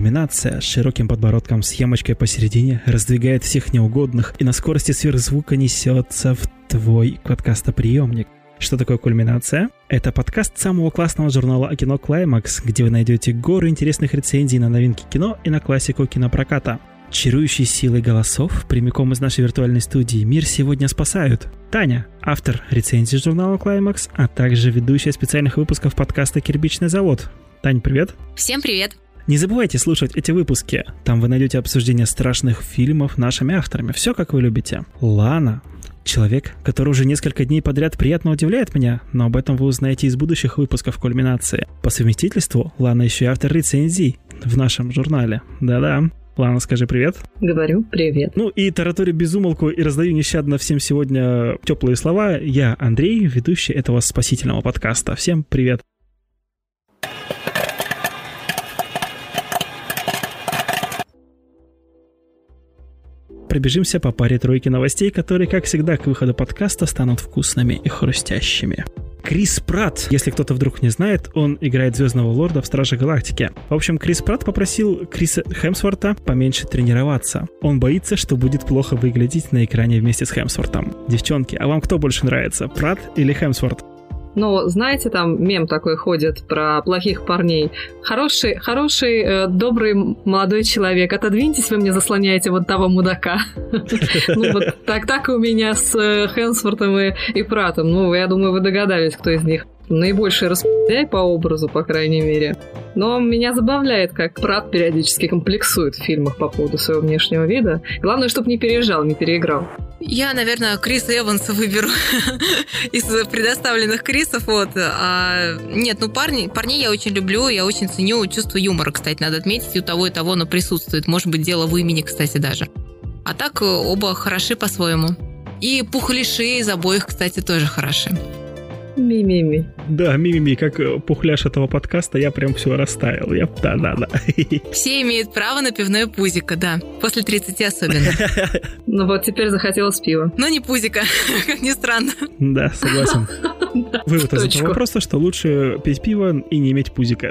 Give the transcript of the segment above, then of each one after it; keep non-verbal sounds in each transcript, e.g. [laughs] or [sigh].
Кульминация с широким подбородком с ямочкой посередине раздвигает всех неугодных и на скорости сверхзвука несется в твой подкастоприемник. Что такое кульминация? Это подкаст самого классного журнала о кино «Клаймакс», где вы найдете горы интересных рецензий на новинки кино и на классику кинопроката. Чарующей силой голосов прямиком из нашей виртуальной студии мир сегодня спасают. Таня, автор рецензий журнала «Клаймакс», а также ведущая специальных выпусков подкаста «Кирпичный завод». Тань, привет! Всем привет! Не забывайте слушать эти выпуски. Там вы найдете обсуждение страшных фильмов нашими авторами. Все, как вы любите. Лана, Человек, который уже несколько дней подряд приятно удивляет меня, но об этом вы узнаете из будущих выпусков кульминации. По совместительству Лана еще и автор рецензий в нашем журнале. Да-да. Лана, скажи привет. Говорю привет. Ну и тараторю безумолку и раздаю нещадно всем сегодня теплые слова. Я Андрей, ведущий этого спасительного подкаста. Всем привет. Пробежимся по паре тройки новостей, которые, как всегда, к выходу подкаста станут вкусными и хрустящими. Крис Пратт, если кто-то вдруг не знает, он играет Звездного Лорда в Страже Галактики. В общем, Крис Пратт попросил Криса Хемсворта поменьше тренироваться. Он боится, что будет плохо выглядеть на экране вместе с Хемсвортом. Девчонки, а вам кто больше нравится, Пратт или Хемсворт? Ну, знаете, там мем такой ходит про плохих парней. Хороший, хороший, э, добрый молодой человек. Отодвиньтесь, вы мне заслоняете вот того мудака. [laughs] Ну, вот так, так и у меня с э, Хэнсфортом и Пратом. Ну, я думаю, вы догадались, кто из них наибольший распределяй по образу, по крайней мере. Но меня забавляет, как Прат периодически комплексует в фильмах по поводу своего внешнего вида. Главное, чтобы не переезжал, не переиграл. Я, наверное, Криса Эванса выберу [laughs] из предоставленных Крисов. Вот. А, нет, ну парни, парней я очень люблю, я очень ценю чувство юмора, кстати, надо отметить, у того и того оно присутствует. Может быть, дело в имени, кстати, даже. А так оба хороши по-своему. И пухлиши из обоих, кстати, тоже хороши. Мимими. Да, мимими, как э, пухляш этого подкаста, я прям все растаял. Я, да, да, да. Все имеют право на пивное пузико, да. После 30 особенно. [laughs] Ну вот теперь захотелось пива. Но не пузика, [laughs] как ни странно. Да, согласен. [laughs] Вывод из этого вопроса, что лучше пить пиво и не иметь пузика.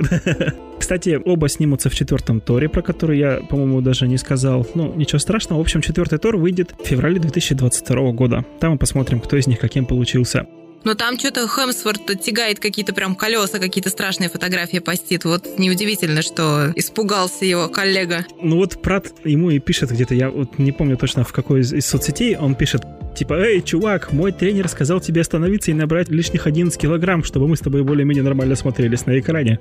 Кстати, оба снимутся в четвертом Торе, про который я, по-моему, даже не сказал. Ну, ничего страшного. В общем, четвертый Тор выйдет в феврале 2022 года. Там мы посмотрим, кто из них каким получился. Но там что-то Хемсворт тягает какие-то прям колеса, какие-то страшные фотографии постит. Вот неудивительно, что испугался его коллега. Ну вот Прат ему и пишет где-то, я вот не помню точно в какой из, из соцсетей, он пишет, типа, эй, чувак, мой тренер сказал тебе остановиться и набрать лишних 11 килограмм, чтобы мы с тобой более-менее нормально смотрелись на экране.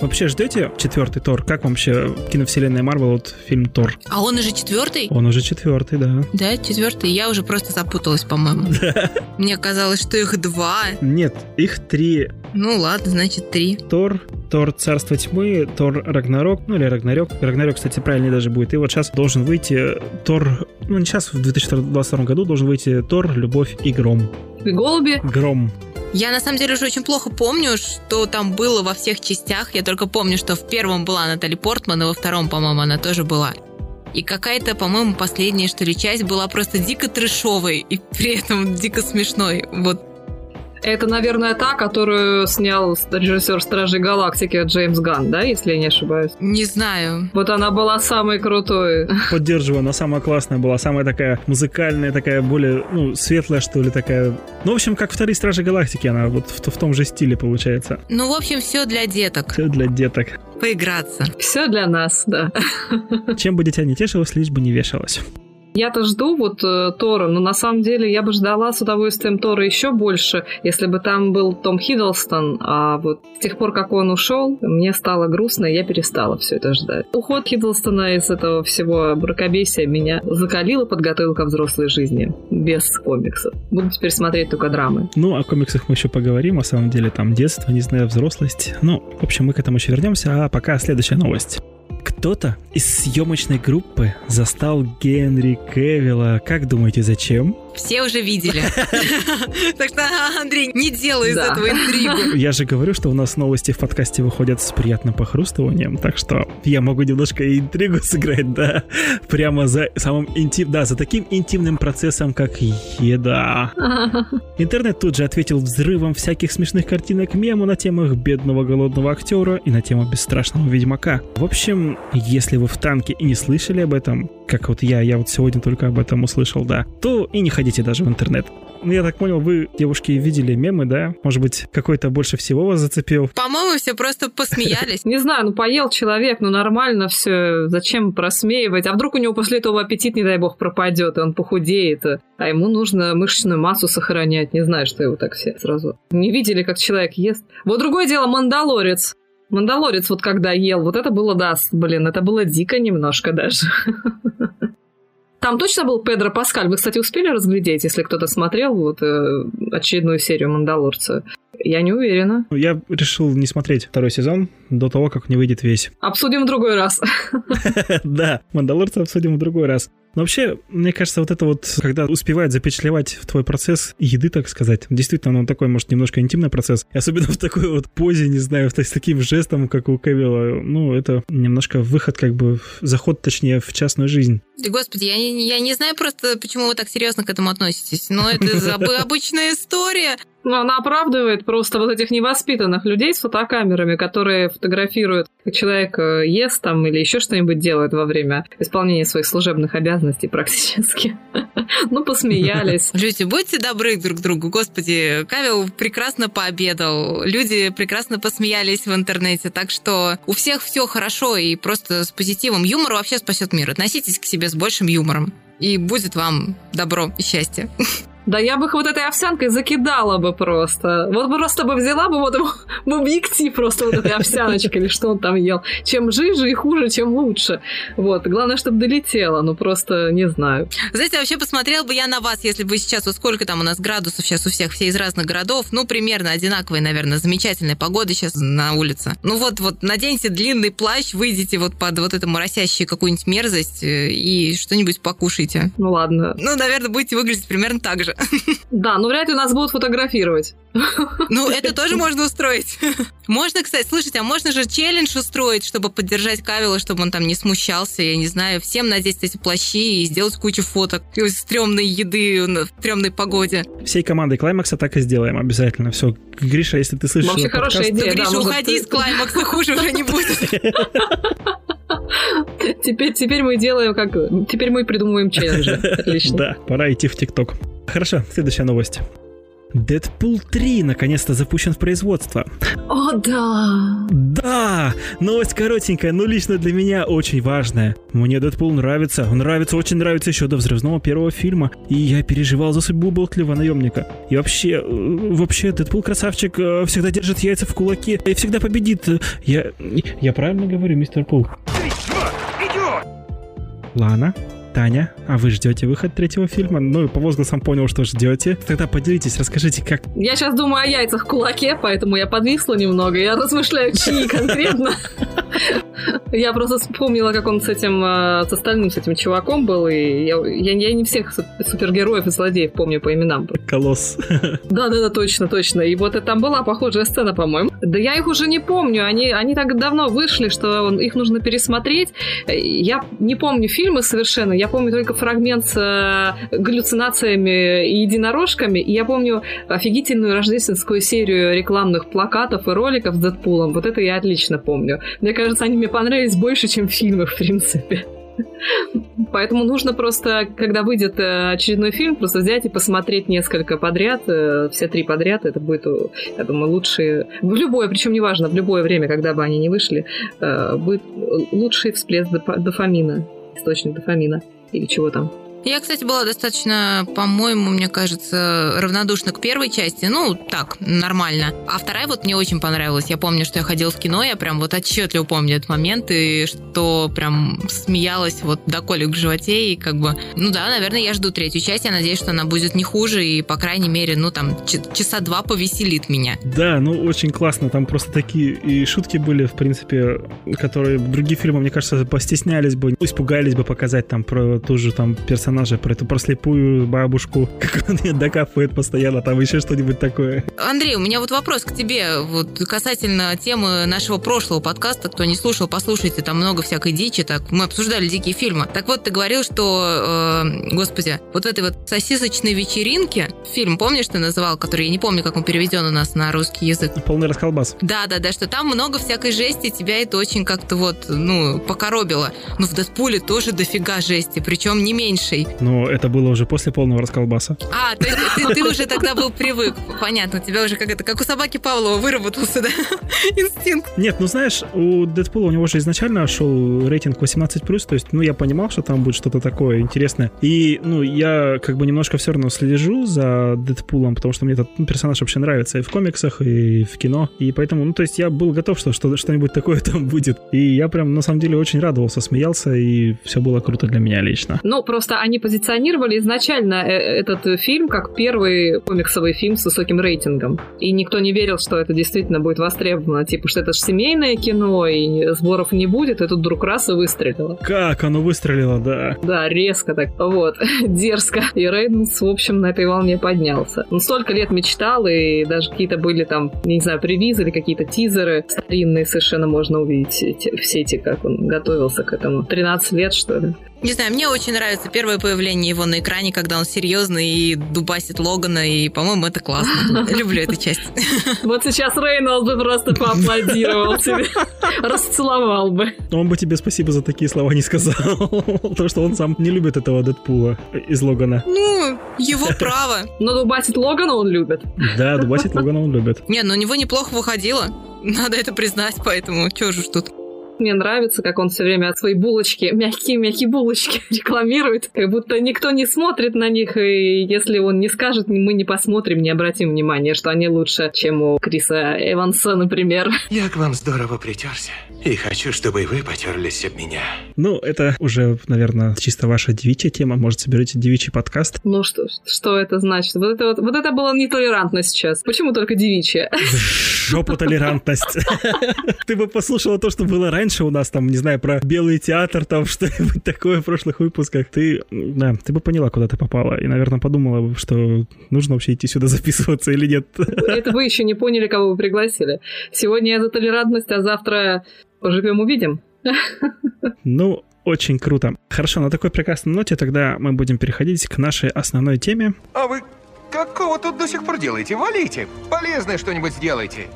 Вообще ждете четвертый Тор? Как вообще киновселенная Марвел, вот фильм Тор? А он уже четвертый? Он уже четвертый, да. Да, четвертый. Я уже просто запуталась, по-моему. [laughs] Мне казалось, что их два. Нет, их три. Ну ладно, значит три. Тор, Тор Царство Тьмы, Тор Рагнарок, ну или Рагнарёк. Рагнарёк, кстати, правильнее даже будет. И вот сейчас должен выйти Тор, ну не сейчас, в 2022 году должен выйти Тор, Любовь и Гром. И голуби? Гром. Я на самом деле уже очень плохо помню, что там было во всех частях. Я только помню, что в первом была Натали Портман, и во втором, по-моему, она тоже была. И какая-то, по-моему, последняя, что ли, часть была просто дико трешовой и при этом дико смешной. Вот это, наверное, та, которую снял режиссер Стражей Галактики Джеймс Ганн, да, если я не ошибаюсь? Не знаю. Вот она была самой крутой. [laughs] Поддерживаю, она самая классная была, самая такая музыкальная, такая более, ну, светлая, что ли, такая. Ну, в общем, как вторые Стражи Галактики, она вот в, в том же стиле получается. Ну, в общем, все для деток. Все для деток. Поиграться. Все для нас, да. Чем бы дитя не тешилось, лишь бы не вешалось. Я-то жду вот э, Тора, но на самом деле я бы ждала с удовольствием Тора еще больше, если бы там был Том Хиддлстон, а вот с тех пор, как он ушел, мне стало грустно, и я перестала все это ждать. Уход Хиддлстона из этого всего бракобесия меня закалил и подготовил ко взрослой жизни, без комиксов. Буду теперь смотреть только драмы. Ну, о комиксах мы еще поговорим, на самом деле там детство, не знаю, взрослость. Ну, в общем, мы к этому еще вернемся, а пока следующая новость. Кто-то из съемочной группы застал Генри Кевилла. Как думаете, зачем? Все уже видели. [laughs] Так что, Андрей, не делай из этого интригу. Я же говорю, что у нас новости в подкасте выходят с приятным похрустыванием, так что я могу немножко интригу [laughs] сыграть, да, прямо за самым интим, да, за таким интимным процессом, как еда. Интернет тут же ответил взрывом всяких смешных картинок мему на темах бедного голодного актера и на тему бесстрашного ведьмака. В общем, если вы в танке и не слышали об этом, как вот я, я вот сегодня только об этом услышал, да, то и не ходите даже в интернет. Ну, я так понял, вы, девушки, видели мемы, да? Может быть, какой-то больше всего вас зацепил? По-моему, все просто посмеялись. [laughs] Не знаю, ну поел человек, ну нормально все. Зачем просмеивать? А вдруг у него после этого аппетит, не дай бог, пропадет, и он похудеет, а ему нужно мышечную массу сохранять. Не знаю, что его так все сразу. Не видели, как человек ест. Вот другое дело, мандалорец. Мандалорец вот когда ел, вот это было, да, блин, это было дико немножко даже. Там точно был Педро Паскаль. Вы, кстати, успели разглядеть, если кто-то смотрел вот э, очередную серию Мандалорца? Я не уверена. Я решил не смотреть второй сезон до того, как не выйдет весь. Обсудим в другой раз. [laughs] Да, Мандалорца обсудим в другой раз. Но вообще, мне кажется, вот это вот, когда успевает запечатлевать в твой процесс еды, так сказать, действительно, он такой, может, немножко интимный процесс, и особенно [laughs] в такой вот позе, не знаю, с таким жестом, как у Кевилла, ну, это немножко выход, как бы, заход, точнее, в частную жизнь. Господи, я не, я не знаю просто, почему вы так серьезно к этому относитесь. Но это [laughs] обычная история. Ну, она оправдывает просто вот этих невоспитанных людей с фотокамерами, которые фотографируют, как человек э, ест там или еще что-нибудь делает во время исполнения своих служебных обязанностей практически. [laughs] Ну, посмеялись. [laughs] Люди, будьте добры друг к другу. Господи, Кавел прекрасно пообедал. Люди прекрасно посмеялись в интернете. Так что у всех все хорошо и просто с позитивом. Юмор вообще спасет мир. Относитесь к себе с большим юмором. И будет вам добро и счастье. Да я бы их вот этой овсянкой закидала бы просто. Вот просто бы взяла бы вот [laughs] в объектив просто вот этой овсяночкой или что он там ел. Чем жиже и хуже, чем лучше. Вот. Главное, чтобы долетело. Ну, просто не знаю. Знаете, вообще посмотрел бы я на вас, если бы сейчас, вот сколько там у нас градусов сейчас у всех, все из разных городов, ну, примерно одинаковые, наверное, замечательная погода сейчас на улице. Ну, вот, вот, наденьте длинный плащ, выйдите вот под вот эту моросящую какую-нибудь мерзость э, и что-нибудь покушайте. Ну, ладно. Ну, наверное, будете выглядеть примерно так же тоже. [laughs] Да, но вряд ли нас будут фотографировать. Ну, это тоже можно устроить. Можно, кстати, слушайте, а можно же челлендж устроить, чтобы поддержать Кавила, чтобы он там не смущался, я не знаю, всем надеть эти плащи и сделать кучу фоток из стрёмной еды в стрёмной погоде. Всей командой Клаймакса так и сделаем обязательно. Все, Гриша, если ты слышишь Вообще хорошая идея. Гриша, уходи из Клаймакса, хуже уже не будет. [laughs] Теперь, теперь мы делаем как... Теперь мы придумываем челленджи. [laughs] Отлично. Да, пора идти в ТикТок. Хорошо, следующая новость. Дэдпул 3 наконец-то запущен в производство. О, да! Да! Новость коротенькая, но лично для меня очень важная. Мне Дэдпул нравится. Он нравится, очень нравится еще до взрывного первого фильма. И я переживал за судьбу болтливого наемника. И вообще, э, вообще, Дэдпул красавчик э, всегда держит яйца в кулаке и всегда победит. Я, я правильно говорю, мистер Пул? Ты что, идиот? Лана? Таня, а вы ждете выход третьего фильма? Ну, по возгласам понял, что ждете. Тогда поделитесь, расскажите, как... Я сейчас думаю о яйцах в кулаке, поэтому я подвисла немного. Я размышляю, чьи [laughs] конкретно. Я просто вспомнила, как он с этим, э, с остальным, с этим чуваком был, и я, я, я не всех супергероев и злодеев помню по именам. Колосс. [laughs] Да-да-да, точно, точно. И вот там была похожая сцена, по-моему. Да я их уже не помню, они, они так давно вышли, что их нужно пересмотреть. Я не помню фильмы совершенно, я помню только фрагмент с э, галлюцинациями и единорожками, и я помню офигительную рождественскую серию рекламных плакатов и роликов с Дэдпулом. Вот это я отлично помню. Мне кажется, они мне понравились больше, чем фильмы, в принципе. Поэтому нужно просто, когда выйдет э, очередной фильм, просто взять и посмотреть несколько подряд, э, все три подряд. Это будет, я думаю, лучшие... В любое, причем неважно, в любое время, когда бы они не вышли, будет лучший всплеск дофамина, источник дофамина или чего там. Я, кстати, была достаточно, по-моему, мне кажется, равнодушна к первой части. Ну, так, нормально. А вторая вот мне очень понравилась. Я помню, что я ходила в кино, я прям вот отчетливо помню этот момент, и что прям смеялась вот до колик в животе, и как бы, ну да, наверное, я жду третью часть, я надеюсь, что она будет не хуже, и, по крайней мере, ну там, часа два повеселит меня. Да, ну очень классно, там просто такие и шутки были, в принципе, которые другие фильмы, мне кажется, постеснялись бы, испугались бы показать там про ту же там персонаж персонажа, про эту прослепую бабушку, [laughs] как он ее докапывает постоянно, там еще что-нибудь такое. Андрей, у меня вот вопрос к тебе, вот касательно темы нашего прошлого подкаста, кто не слушал, послушайте, там много всякой дичи, так мы обсуждали дикие фильмы. Так вот, ты говорил, что, э, господи, вот в этой вот сосисочной вечеринке, фильм, помнишь, ты называл, который, я не помню, как он переведен у нас на русский язык. Полный расколбас. Да, да, да, что там много всякой жести, тебя это очень как-то вот, ну, покоробило. Ну, в Дэдпуле тоже дофига жести, причем не меньшей. Но это было уже после полного расколбаса. А, ты, ты, ты уже тогда был привык. Понятно, у тебя уже как это, как у собаки Павлова выработался, да? [laughs] Инстинкт. Нет, ну знаешь, у Дэдпула у него же изначально шел рейтинг 18+, то есть, ну, я понимал, что там будет что-то такое интересное. И, ну, я как бы немножко все равно слежу за Дэдпулом, потому что мне этот ну, персонаж вообще нравится и в комиксах, и в кино. И поэтому, ну, то есть я был готов, что, что что-нибудь такое [laughs] там будет. И я прям, на самом деле, очень радовался, смеялся, и все было круто для меня лично. Ну, просто они позиционировали изначально э, этот фильм как первый комиксовый фильм с высоким рейтингом. И никто не верил, что это действительно будет востребовано. Типа, что это же семейное кино, и сборов не будет, и тут вдруг раз и выстрелило. Как оно выстрелило, да. Да, резко так, вот, [laughs] дерзко. И Рейнс, в общем, на этой волне поднялся. Он столько лет мечтал, и даже какие-то были там, не знаю, привизы или какие-то тизеры старинные совершенно можно увидеть в сети, как он готовился к этому. 13 лет, что ли. Не знаю, мне очень нравится первое появление его на экране, когда он серьезный и дубасит Логана, и, по-моему, это классно. [laughs] Люблю эту часть. [laughs] Вот сейчас Рейнольд бы просто поаплодировал [laughs] тебе, расцеловал бы. Он бы тебе спасибо за такие слова не сказал, потому что он сам не любит этого Дэдпула из Логана. Ну, его право. Но дубасит Логана он любит. Да, дубасит Логана он любит. Не, ну у него неплохо выходило. Надо это признать, поэтому чё же тут. Мне нравится, как он все время свои булочки, мягкие-мягкие булочки [laughs] рекламирует, как будто никто не смотрит на них, и если он не скажет, мы не посмотрим, не обратим внимания, что они лучше, чем у Криса Эванса, например. [laughs] Я к вам здорово притерся, и хочу, чтобы и вы потерлись об меня. Ну, это уже, наверное, чисто ваша девичья тема, может, соберете девичий подкаст. Ну что, что это значит? Вот это, вот, вот это было нетолерантно сейчас. Почему только девичья? [laughs] Жопу толерантность. [laughs] Ты бы послушала то, что было раньше у нас, там, не знаю, про белый театр, там, [laughs] что-нибудь такое в прошлых выпусках. Ты, да, ты бы поняла, куда ты попала. И, наверное, подумала, что нужно вообще идти сюда [laughs] записываться или нет. Это вы еще не поняли, кого вы пригласили. Сегодня я за толерантность, а завтра поживем увидим. Ну, очень круто. Хорошо, на такой прекрасной ноте тогда мы будем переходить к нашей основной теме. А вы какого тут до сих пор делаете? Валите! Полезное что-нибудь сделайте!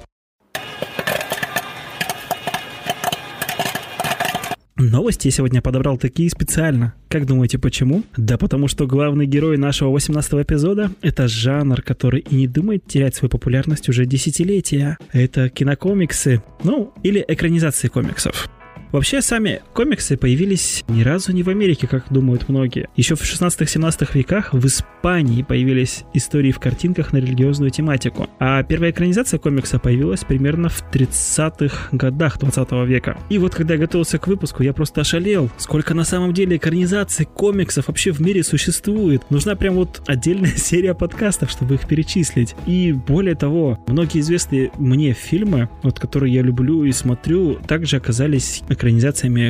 Новости я сегодня подобрал такие специально. Как думаете, почему? Да потому что главный герой нашего 18 эпизода — это жанр, который и не думает терять свою популярность уже десятилетия. Это кинокомиксы, ну, или экранизации комиксов. Вообще, сами комиксы появились ни разу не в Америке, как думают многие. Еще в 16-17 веках в Испании появились истории в картинках на религиозную тематику. А первая экранизация комикса появилась примерно в 30-х годах 20 века. И вот когда я готовился к выпуску, я просто ошалел, сколько на самом деле экранизаций комиксов вообще в мире существует. Нужна прям вот отдельная [laughs] серия подкастов, чтобы их перечислить. И более того, многие известные мне фильмы, вот которые я люблю и смотрю, также оказались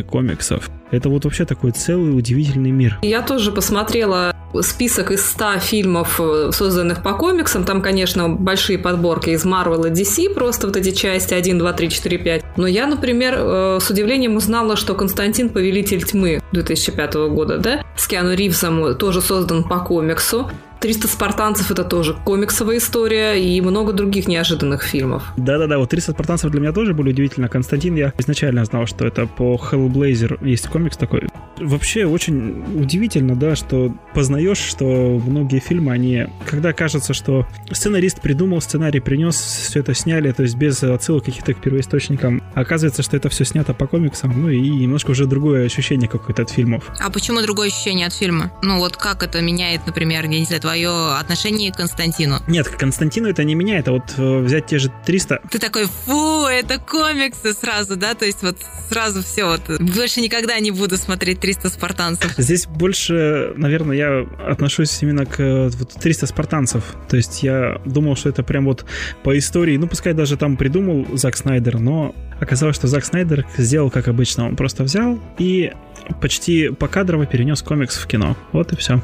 комиксов. Это вот вообще такой целый удивительный мир. Я тоже посмотрела список из 100 фильмов, э, созданных по комиксам. Там, конечно, большие подборки из Marvel и DC, просто вот эти части 1, 2, 3, 4, 5. Но я, например, э, с удивлением узнала, что Константин Повелитель тьмы 2005 года, да, с Киану Ривзом тоже создан по комиксу. 300 спартанцев это тоже комиксовая история и много других неожиданных фильмов. Да-да-да, вот 300 спартанцев для меня тоже были удивительно. Константин, я изначально знал, что это по Hellblazer есть комикс такой. Вообще очень удивительно, да, что познаешь, что многие фильмы, они, когда кажется, что сценарист придумал сценарий, принес, все это сняли, то есть без отсылок каких-то к первоисточникам, оказывается, что это все снято по комиксам, ну и немножко уже другое ощущение какое-то от фильмов. А почему другое ощущение от фильма? Ну вот как это меняет, например, я не знаю, твое отношение к Константину? Нет, к Константину это не меняет, а вот э, взять те же 300... Ты такой, фу, это комиксы сразу, да? То есть вот сразу все, вот больше никогда не буду смотреть 300 спартанцев. Здесь больше, наверное, я отношусь именно к э, вот, 300 спартанцев. То есть я думал, что это прям вот по истории, ну пускай даже там придумал Зак Снайдер, но оказалось, что Зак Снайдер сделал как обычно. Он просто взял и почти покадрово перенес комикс в кино. Вот и все.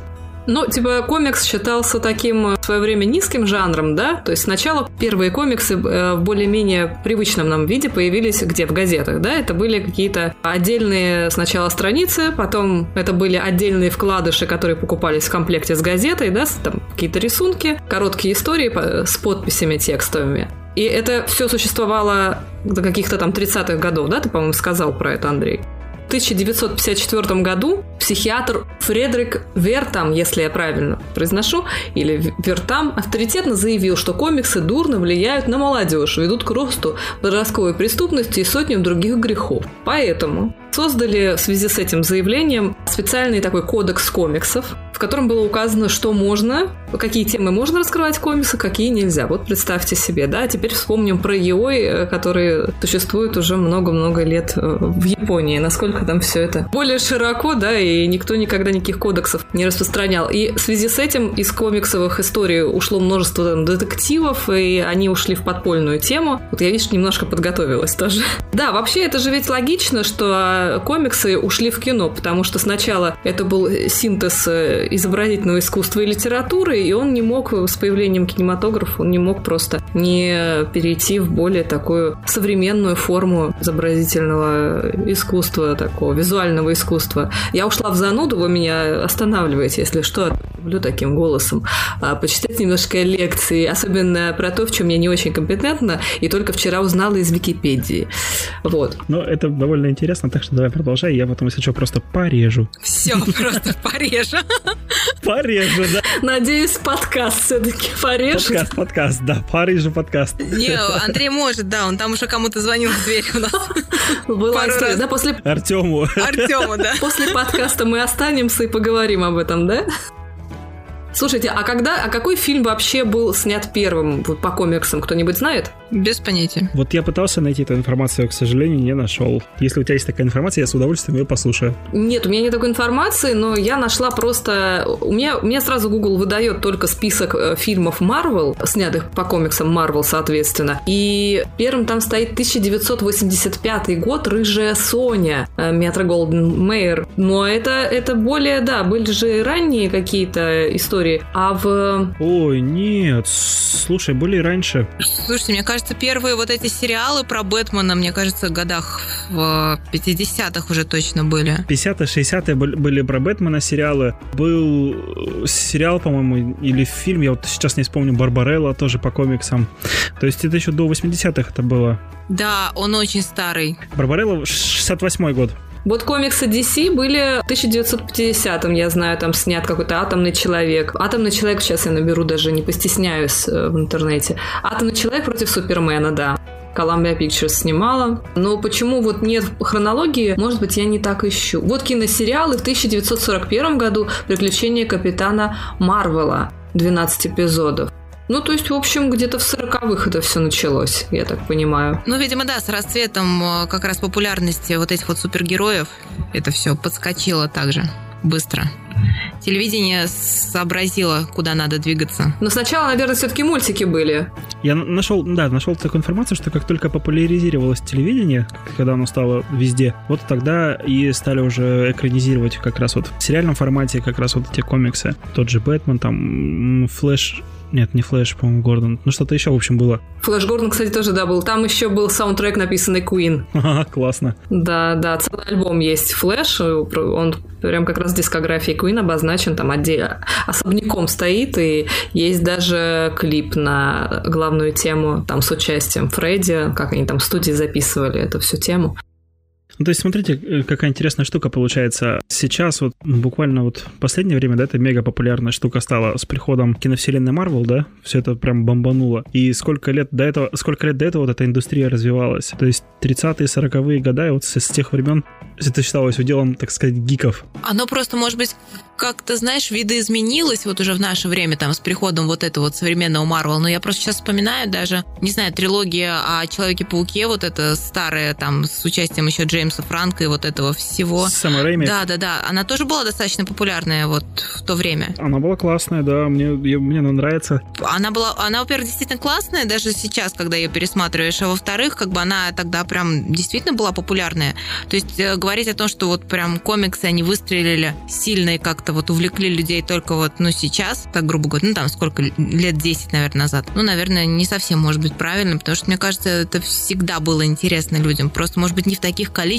Ну, типа, комикс считался таким э, в свое время низким жанром, да? То есть сначала первые комиксы э, в более-менее привычном нам виде появились где? В газетах, да? Это были какие-то отдельные сначала страницы, потом это были отдельные вкладыши, которые покупались в комплекте с газетой, да? Там какие-то рисунки, короткие истории с подписями текстовыми. И это все существовало до каких-то там 30-х годов, да? Ты, по-моему, сказал про это, Андрей. 1954 году психиатр Фредерик Вертам, если я правильно произношу, или Вертам, авторитетно заявил, что комиксы дурно влияют на молодежь, ведут к росту подростковой преступности и сотням других грехов. Поэтому создали в связи с этим заявлением специальный такой кодекс комиксов, в котором было указано, что можно, какие темы можно раскрывать в комиксах, какие нельзя. Вот представьте себе, да. Теперь вспомним про Йой, э, который существует уже много-много лет э, в Японии. Насколько там все это более широко, да, и никто никогда никаких кодексов не распространял. И в связи с этим из комиксовых историй ушло множество там, детективов, и они ушли в подпольную тему. Вот я, видишь, немножко подготовилась тоже. [laughs] Да, вообще это же ведь логично, что комиксы ушли в кино, потому что сначала это был синтез э, изобразительного искусства и литературы, и он не мог с появлением кинематографа, он не мог просто не перейти в более такую современную форму изобразительного искусства, такого визуального искусства. Я ушла в зануду, вы меня останавливаете, если что, люблю таким голосом. А, почитать немножко лекции, особенно про то, в чем я не очень компетентна, и только вчера узнала из Википедии. Вот. Ну, это довольно интересно, так что давай продолжай, я потом, если что, просто порежу. Все, [laughs] просто порежу. Порежу, да. Надеюсь, подкаст все-таки порежет. Подкаст, подкаст, да, порежу подкаст. Не, Андрей может, да, он там уже кому-то звонил в дверь у нас. Была история, да, после... Артему. Артему, да. После подкаста мы останемся и поговорим об этом, да? Слушайте, а когда, а какой фильм вообще был снят первым по комиксам? Кто-нибудь знает? Без понятия. Вот я пытался найти эту информацию, к сожалению, не нашел. Если у тебя есть такая информация, я с удовольствием ее послушаю. Нет, у меня нет такой информации, но я нашла просто... У меня, у меня сразу Google выдает только список э, фильмов Marvel, снятых по комиксам Marvel, соответственно. И первым там стоит 1985 год «Рыжая Соня» э, Метро Голден Мейер. Но это, это более, да, были же ранние какие-то истории. А в... Ой, нет, слушай, были раньше. Слушайте, мне кажется, первые вот эти сериалы про Бэтмена, мне кажется, в годах в 50-х уже точно были. 50-е, 60-е были про Бэтмена сериалы. Был э, сериал, по-моему, или фильм, я вот сейчас не вспомню, Барбарелла тоже по комиксам. То есть это еще до 80-х это было. Да, он очень старый. Барбарелла 68 год. Вот комиксы DC были в 1950-м, я знаю, там снят какой-то атомный человек. Атомный человек, сейчас я наберу, даже не постесняюсь э, в интернете. Атомный человек против Супермена, да. Columbia Pictures снимала. Но почему вот нет хронологии, может быть, я не так ищу. Вот киносериалы в 1941 году «Приключения капитана Марвела». 12 эпизодов. Ну, то есть, в общем, где-то в 40-х это все началось, я так понимаю. Ну, видимо, да, с расцветом э, как раз популярности вот этих вот супергероев это все подскочило также быстро. Телевидение сообразило, куда надо двигаться. Но сначала, наверное, все-таки мультики были. Я нашел, да, нашел такую информацию, что как только популяризировалось телевидение, когда оно стало везде, вот тогда и стали уже экранизировать как раз вот в сериальном формате как раз вот эти комиксы. Тот же Бэтмен, там, Флэш, нет, не Флэш, по-моему, Гордон. Ну, что-то еще, в общем, было. Флэш Гордон, кстати, тоже, да, был. Там еще был саундтрек, написанный Queen. Ага, классно. Да, да, целый альбом есть Флэш. Он прям как раз в дискографии Queen обозначен, там отдельно, особняком стоит, и есть даже клип на главную тему, там с участием Фредди, как они там в студии записывали эту всю тему. Ну, то есть, смотрите, э, какая интересная штука получается. Сейчас вот буквально вот в последнее время, да, это мега популярная штука стала с приходом киновселенной Марвел, да, все это прям бомбануло. И сколько лет до этого, сколько лет до этого вот эта индустрия развивалась. То есть 30-е, 40-е годы, и вот с, с тех времен это считалось уделом, так сказать, гиков. Оно просто, может быть, как-то, знаешь, видоизменилось вот уже в наше время, там, с приходом вот этого вот современного Марвел. Но я просто сейчас вспоминаю даже, не знаю, трилогия о Человеке-пауке, вот это старая, там, с участием еще Джеймса Франка и вот этого всего. Сэма Рэйми. Да, да, да. Она тоже была достаточно популярная вот в то время. Она была классная, да, мне, мне она нравится. Она была, она, во-первых, действительно классная, даже сейчас, когда ее пересматриваешь, а во-вторых, как бы она тогда прям действительно была популярная. То есть э, говорить о том, что вот прям комиксы, они выстрелили сильно и как-то вот увлекли людей только вот, ну, сейчас, так грубо говоря, ну, там сколько, лет 10, наверное, назад, ну, наверное, не совсем может быть правильно, потому что, мне кажется, это всегда было интересно людям, просто, может быть, не в таких количествах.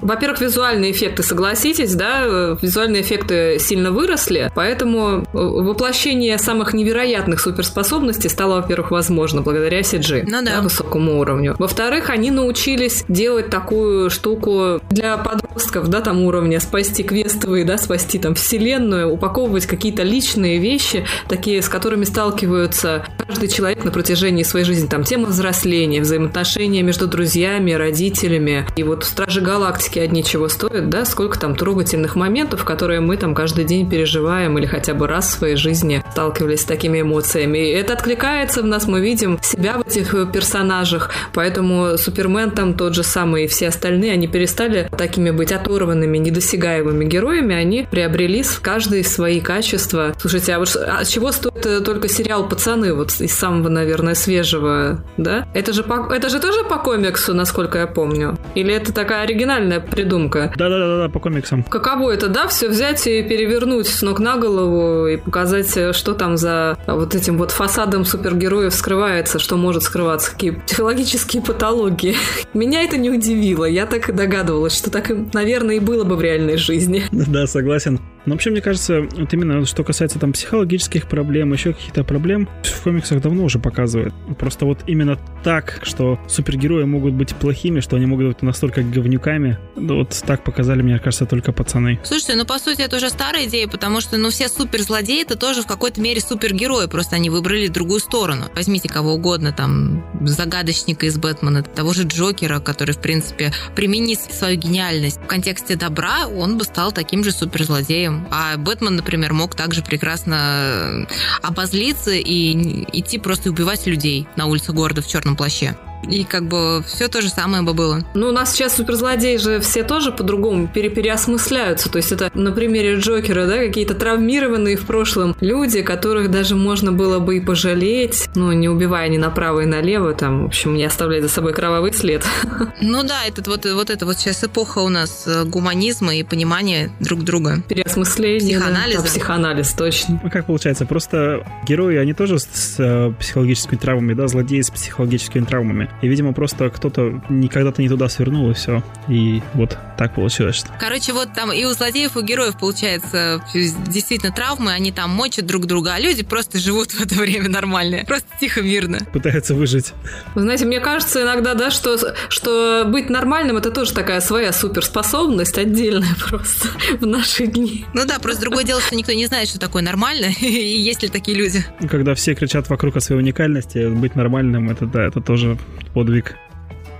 Во-первых, визуальные эффекты, согласитесь, да, визуальные эффекты сильно выросли, поэтому воплощение самых невероятных суперспособностей стало, во-первых, возможно благодаря CG, ну, да. да, высокому уровню. Во-вторых, они научились делать такую штуку для подростков, да, там уровня, спасти квестовые, да, спасти там вселенную, упаковывать какие-то личные вещи, такие, с которыми сталкиваются каждый человек на протяжении своей жизни. Там тема взросления, взаимоотношения между друзьями, родителями. И вот Стражи Галактики одни чего стоят, да, сколько там трогательных моментов, которые мы там каждый день переживаем или хотя бы раз в своей жизни сталкивались с такими эмоциями. И это откликается в нас, мы видим себя в этих персонажах, поэтому Супермен там тот же самый и все остальные, они перестали такими быть оторванными, недосягаемыми героями, они приобрели в каждой свои качества. Слушайте, а вот от чего стоит э, только сериал «Пацаны», вот из самого, наверное, свежего, да? Это же, по, это же тоже по комиксу, насколько я помню? Или это такая оригинальная придумка? Да-да-да, по комиксам. Каково это, да, все взять и перевернуть с ног на голову и показать, что там за вот этим вот фасадом супергероев скрывается, что может скрываться, какие психологические патологии. [laughs] Меня это не удивило, я так и догадывалась, что так, наверное, и было бы в реальной жизни. Да, согласен. Но вообще, мне кажется, вот именно что касается там психологических проблем, еще каких-то проблем, в комиксах давно уже показывают. Просто вот именно так, что супергерои могут быть плохими, что они могут быть настолько говнюками, вот так показали, мне кажется, только пацаны. Слушайте, ну по сути это уже старая идея, потому что ну все суперзлодеи это тоже в какой-то мере супергерои, просто они выбрали другую сторону. Возьмите кого угодно, там, загадочника из Бэтмена, того же Джокера, который, в принципе, применит свою гениальность в контексте добра, он бы стал таким же суперзлодеем героем. А Бэтмен, например, мог также прекрасно обозлиться и идти просто убивать людей на улице города в черном плаще. И как бы все то же самое бы было. Ну, у нас сейчас суперзлодеи же все тоже по-другому пере переосмысляются. То есть это на примере Джокера, да, какие-то травмированные в прошлом люди, которых даже можно было бы и пожалеть, ну, не убивая ни направо и налево, там, в общем, не оставляя за собой кровавый след. [laughs] Ну да, этот вот, вот это вот сейчас эпоха у нас э, гуманизма и понимания друг друга. Переосмысление. Психоанализа. Да, психоанализ, точно. Ну, как получается? Просто герои, они тоже с, с э, психологическими травмами, да, злодеи с психологическими травмами. И, видимо, просто кто-то никогда-то не туда свернул, и все. И вот так получилось. Короче, вот там и у злодеев, и у героев, получается, действительно травмы, они там мочат друг друга, а люди просто живут в это время нормально. Просто тихо, мирно. Пытаются выжить. Вы знаете, мне кажется иногда, да, что, что быть нормальным это тоже такая своя суперспособность отдельная [laughs] просто в наши дни. Ну да, просто другое дело, что никто не знает, что такое нормально, [laughs] и есть ли такие люди. Когда все кричат вокруг о своей уникальности, быть нормальным, это да, это тоже подвиг.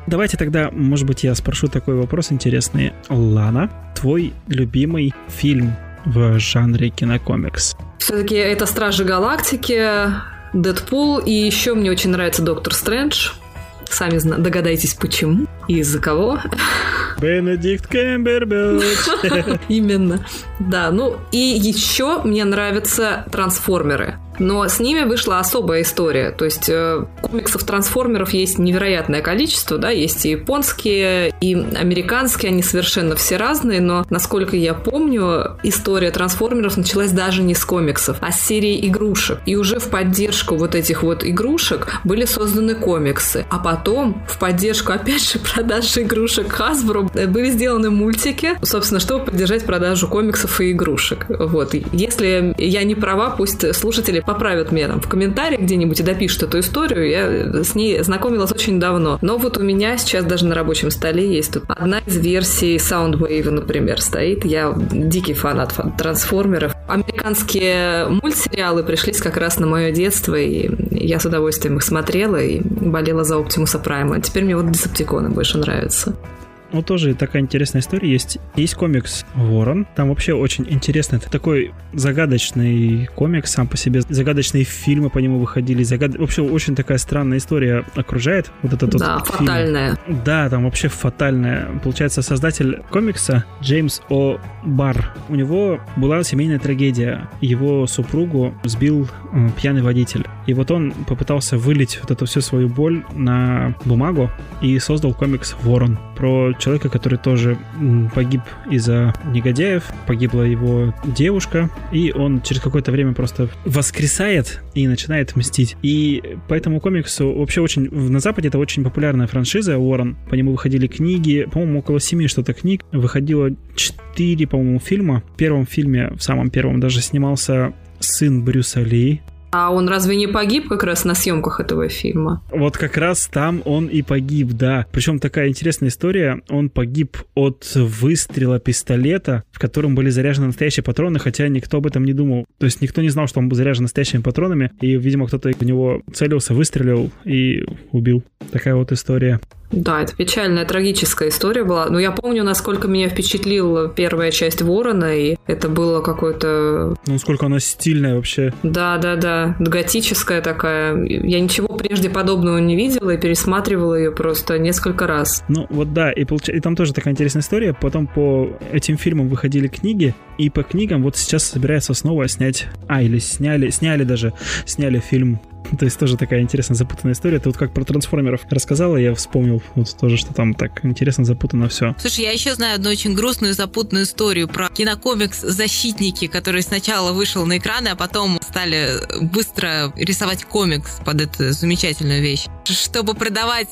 Давайте тогда, может быть, я спрошу такой вопрос интересный. Лана, твой любимый фильм в жанре кинокомикс? Все-таки это Стражи Галактики, Дэдпул, и еще мне очень нравится Доктор Стрэндж. Сами догадайтесь, почему и из-за кого. Бенедикт Кэмбербэтч. [laughs] Именно. Да, ну и еще мне нравятся трансформеры. Но с ними вышла особая история. То есть э, комиксов трансформеров есть невероятное количество, да, есть и японские, и американские, они совершенно все разные, но, насколько я помню, история трансформеров началась даже не с комиксов, а с серии игрушек. И уже в поддержку вот этих вот игрушек были созданы комиксы. А потом, в поддержку, [laughs] опять же, продажи игрушек Hasbro, были сделаны мультики, собственно, чтобы поддержать продажу комиксов и игрушек. Вот. Если я не права, пусть слушатели поправят меня там в комментариях где-нибудь и допишут эту историю. Я с ней знакомилась очень давно. Но вот у меня сейчас даже на рабочем столе есть тут одна из версий Soundwave, например, стоит. Я дикий фанат трансформеров. Американские мультсериалы пришлись как раз на мое детство, и я с удовольствием их смотрела и болела за Оптимуса Прайма. Теперь мне вот Десептиконы больше нравятся. Вот тоже такая интересная история есть. Есть комикс «Ворон». Там вообще очень интересный. Это такой загадочный комикс сам по себе. Загадочные фильмы по нему выходили. Загад... Вообще очень такая странная история окружает. Вот этот да, вот фатальная. Фильм. Да, там вообще фатальная. Получается, создатель комикса Джеймс О. Бар. У него была семейная трагедия. Его супругу сбил пьяный водитель. И вот он попытался вылить вот эту всю свою боль на бумагу и создал комикс «Ворон» про человека, который тоже погиб из-за негодяев, погибла его девушка, и он через какое-то время просто воскресает и начинает мстить. И по этому комиксу вообще очень... На Западе это очень популярная франшиза Уоррен. По нему выходили книги, по-моему, около семи что-то книг. Выходило четыре, по-моему, фильма. В первом фильме, в самом первом, даже снимался сын Брюса Ли, а он разве не погиб как раз на съемках этого фильма? Вот как раз там он и погиб, да. Причем такая интересная история. Он погиб от выстрела пистолета, в котором были заряжены настоящие патроны, хотя никто об этом не думал. То есть никто не знал, что он был заряжен настоящими патронами, и, видимо, кто-то в него целился, выстрелил и убил. Такая вот история. Да, это печальная, трагическая история была. Но я помню, насколько меня впечатлила первая часть Ворона, и это было какое-то... Ну, сколько она стильная вообще. Да, да, да. Готическая такая. Я ничего прежде подобного не видела и пересматривала ее просто несколько раз. Ну, вот да, и, получ... и там тоже такая интересная история. Потом по этим фильмам выходили книги, и по книгам вот сейчас собирается снова снять... А, или сняли, сняли даже, сняли фильм [laughs] То есть тоже такая интересная запутанная история. Ты вот как про трансформеров рассказала, я вспомнил вот тоже, что там так интересно запутано все. Слушай, я еще знаю одну очень грустную запутанную историю про кинокомикс «Защитники», который сначала вышел на экраны, а потом стали быстро рисовать комикс под эту замечательную вещь. Чтобы продавать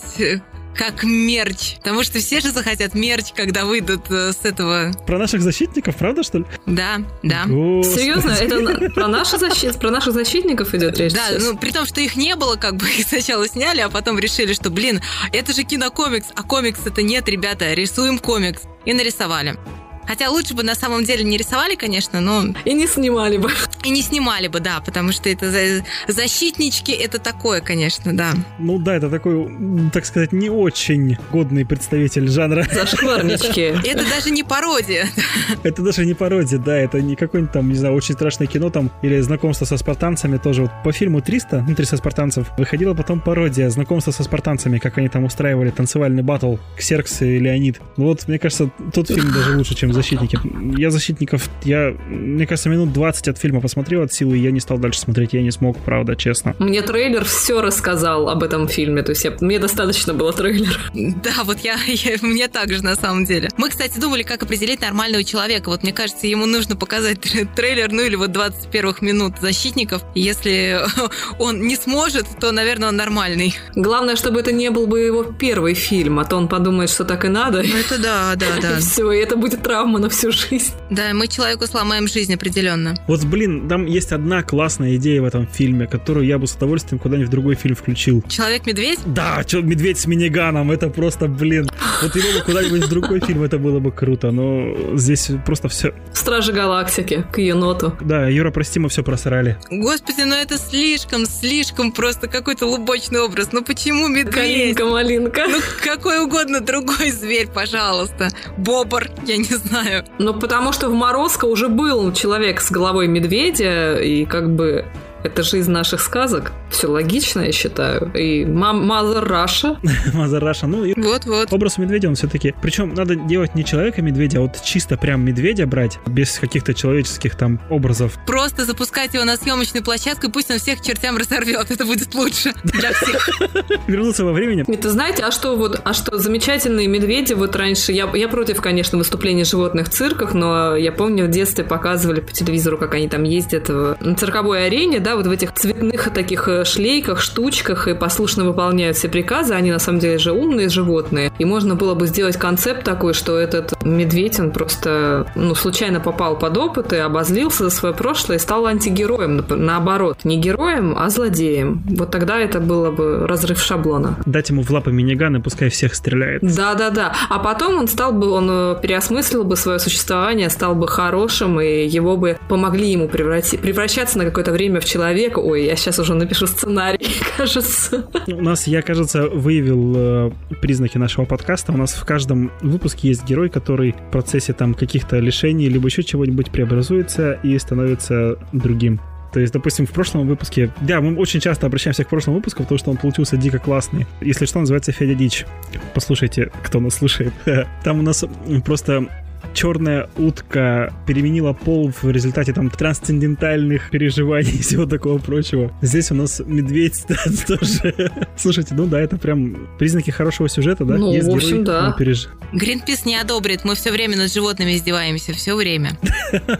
как мерч. Потому что все же захотят мерч, когда выйдут э, с этого. Про наших защитников, правда, что ли? Да, да. Господи. Серьезно, это про, наши защит... про наших защитников идет речь? Да, сейчас? ну при том, что их не было, как бы [laughs] их сначала сняли, а потом решили, что, блин, это же кинокомикс, а комикс это нет, ребята, рисуем комикс. И нарисовали. Хотя лучше бы на самом деле не рисовали, конечно, но... И не снимали бы. [laughs] И не снимали бы, да, потому что это за... защитнички, это такое, конечно, да. Ну да, это такой, так сказать, не очень годный представитель жанра. [laughs] Зашкварнички. Это даже не пародия. [laughs] Это даже не пародия, да, это не какое-нибудь там, не знаю, очень страшное кино там, или знакомство со спартанцами тоже. Вот по фильму 300, ну, 300 спартанцев, выходила потом пародия, знакомство со спартанцами, как они там устраивали танцевальный батл Ксеркс и Леонид. Ну вот, мне кажется, тот фильм даже лучше, чем защитники. Я защитников, я, мне кажется, минут 20 от фильма посмотрел от силы, и я не стал дальше смотреть, я не смог, правда, честно. Мне трейлер все рассказал об этом фильме, то есть я, мне достаточно было трейлера. Да, вот я, [laughs] я, мне также на самом деле. Мы, кстати, думали, как определить нормального человека. Вот мне кажется, ему нужно показать трейлер, ну или вот 20 первых минут защитников. Если [laughs] он не сможет, то, наверное, он нормальный. Главное, чтобы это не был бы его первый фильм, а то он подумает, что так и надо. Ну это да, да, да. [laughs] И все, и это будет травма травма на всю жизнь. Да, мы человеку сломаем жизнь определенно. Вот, блин, там есть одна классная идея в этом фильме, которую я бы с удовольствием куда-нибудь в другой фильм включил. Человек-медведь? Да, медведь с миниганом, это просто, блин. Вот его бы куда-нибудь в другой фильм, это было бы круто, но здесь просто все... Стражи Галактики, к еноту. Да, Юра, прости, мы все просрали. Господи, ну это слишком, слишком просто какой-то лубочный образ. Ну почему медведь? Калинка-малинка. Ну какой угодно другой зверь, пожалуйста. Бобр, я не знаю знаю. Ну, потому что в Морозко уже был человек с головой медведя, и как бы это же из наших сказок. Все логично, я считаю. И Mother Russia. [laughs] Mother Russia. Ну, и вот-вот. Образ медведя он все-таки... Причем надо делать не человека-медведя, а вот чисто прям медведя брать, без каких-то человеческих там образов. Просто запускать его на съемочную площадку, и пусть он всех чертям разорвет. Это будет лучше для всех. [laughs] Вернуться во времени. Это знаете, а что вот, а что замечательные медведи вот раньше... Я, я против, конечно, выступлений животных в цирках, но я помню, в детстве показывали по телевизору, как они там ездят на цирковой арене, да, да, вот в этих цветных таких э, шлейках, штучках и послушно выполняют все приказы, они на самом деле же умные животные. И можно было бы сделать концепт такой, что этот медведь, он просто ну, случайно попал под опыт и обозлился за свое прошлое и стал антигероем, наоборот. Не героем, а злодеем. Вот тогда это было бы разрыв шаблона. Дать ему в лапы миниган и пускай всех стреляет. Да-да-да. А потом он стал бы, он э, переосмыслил бы свое существование, стал бы хорошим, и его бы помогли ему преврати- превращаться на какое-то время в человека. Ой, я сейчас уже напишу сценарий, [laughs] кажется. У нас, я, кажется, выявил э, признаки нашего подкаста. У нас в каждом выпуске есть герой, который в процессе там каких-то лишений либо еще чего-нибудь преобразуется и становится другим. То есть, допустим, в прошлом выпуске... Да, мы очень часто обращаемся к прошлому выпуску, потому что он получился дико классный. Если что, называется Федя Дич. Послушайте, кто нас слушает. [laughs] Там у нас просто черная утка переменила пол в результате там трансцендентальных переживаний и всего такого прочего. Здесь у нас медведь [laughs] тоже. Слушайте, ну да, это прям признаки хорошего сюжета, да? Ну, Есть в общем, герой, да. переж- Гринпис не одобрит, мы все время над животными издеваемся, [laughs] все время.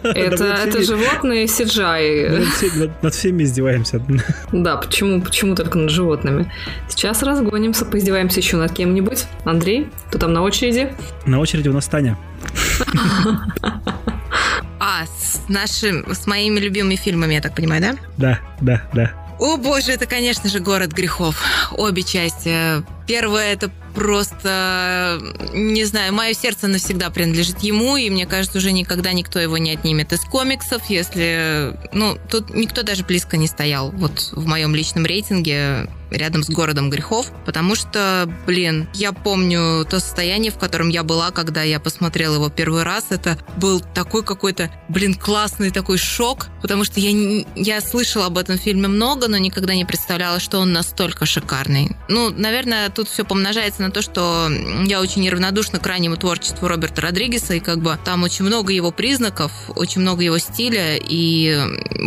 Это, это животные CGI. над всеми издеваемся. Да, почему, почему только над животными? Сейчас разгонимся, поиздеваемся еще над кем-нибудь. Андрей, кто там на очереди? На очереди у нас Таня. [laughs] А, с нашим, с моими любимыми фильмами, я так понимаю, да? Да, да, да. О боже, это, конечно же, город грехов. Обе части. Первая это просто, не знаю, мое сердце навсегда принадлежит ему, и мне кажется, уже никогда никто его не отнимет из комиксов, если... Ну, тут никто даже близко не стоял, вот в моем личном рейтинге рядом с городом грехов, потому что, блин, я помню то состояние, в котором я была, когда я посмотрела его первый раз. Это был такой какой-то, блин, классный такой шок, потому что я, я слышала об этом фильме много, но никогда не представляла, что он настолько шикарный. Ну, наверное, тут все помножается на то, что я очень неравнодушна к раннему творчеству Роберта Родригеса, и как бы там очень много его признаков, очень много его стиля, и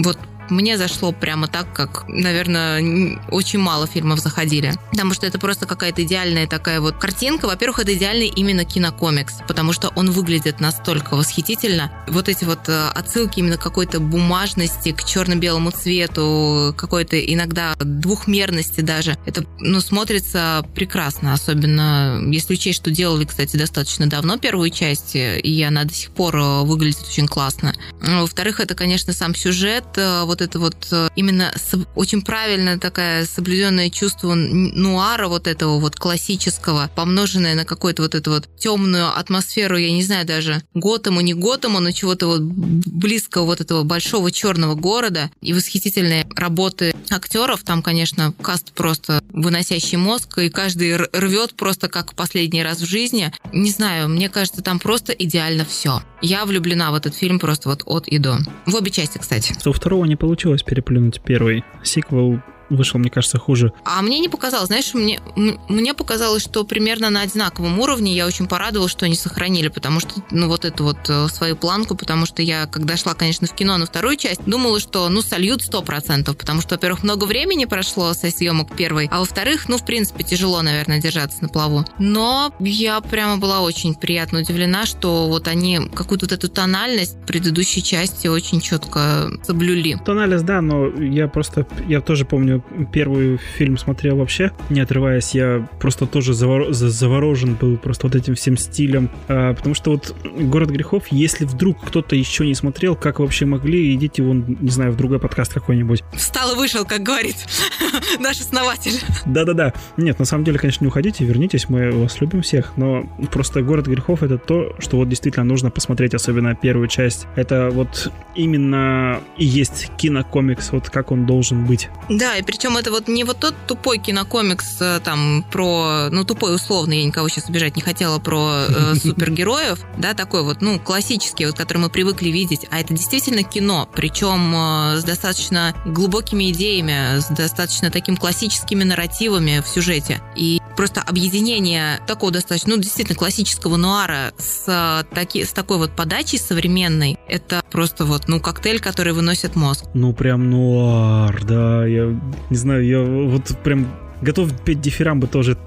вот мне зашло прямо так, как, наверное, очень мало фильмов заходили. Потому что это просто какая-то идеальная такая вот картинка. Во-первых, это идеальный именно кинокомикс, потому что он выглядит настолько восхитительно. Вот эти вот э, отсылки именно какой-то бумажности, к черно-белому цвету, какой-то иногда двухмерности даже. Это, ну, смотрится прекрасно, особенно если учесть, что делали, кстати, достаточно давно первую часть, и она до сих пор э, выглядит очень классно. Во-вторых, это, конечно, сам сюжет, э, вот это вот э, именно очень правильно такая соблюденное чувство нуара вот этого вот классического, помноженное на какую-то вот эту вот темную атмосферу, я не знаю даже, Готэму, не Готэму, но чего-то вот близкого вот этого большого черного города и восхитительные работы актеров. Там, конечно, каст просто выносящий мозг, и каждый рвет просто как последний раз в жизни. Не знаю, мне кажется, там просто идеально все. Я влюблена в этот фильм просто вот от и до. В обе части, кстати. У второго не получилось переплюнуть первый. Сиквел вышел, мне кажется, хуже. А мне не показалось, знаешь, мне, мне показалось, что примерно на одинаковом уровне я очень порадовалась, что они сохранили, потому что, ну, вот эту вот э, свою планку, потому что я, когда шла, конечно, в кино на вторую часть, думала, что, ну, сольют 100%, потому что, во-первых, много времени прошло со съемок первой, а во-вторых, ну, в принципе, тяжело, наверное, держаться на плаву. Но я прямо была очень приятно удивлена, что вот они какую-то вот эту тональность предыдущей части очень четко соблюли. Тональность, да, но я просто, я тоже помню, первый фильм смотрел вообще, не отрываясь, я просто тоже завор- за- заворожен был просто вот этим всем стилем, А, потому что вот «Город грехов», если вдруг кто-то еще не смотрел, как вообще могли, идите вон, не знаю, в другой подкаст какой-нибудь. Встал и вышел, как говорит [laughs] наш основатель. Да-да-да. Нет, на самом деле, конечно, не уходите, вернитесь, мы вас любим всех, но просто «Город грехов» — это то, что вот действительно нужно посмотреть, особенно первую часть. Это вот именно и есть кинокомикс, вот как он должен быть. Да, и причем это вот не вот тот тупой кинокомикс э, там про, ну тупой условно, я никого сейчас обижать не хотела, про э, [laughs] супергероев, да, такой вот, ну, классический, вот, который мы привыкли видеть, а это действительно кино, причем э, с достаточно глубокими идеями, с достаточно таким классическими нарративами в сюжете. И просто объединение такого достаточно, ну, действительно классического нуара с, таки, с такой вот подачей современной, это просто вот, ну, коктейль, который выносит мозг. Ну, прям нуар, да, я не знаю, я вот прям готов петь дифирамбы тоже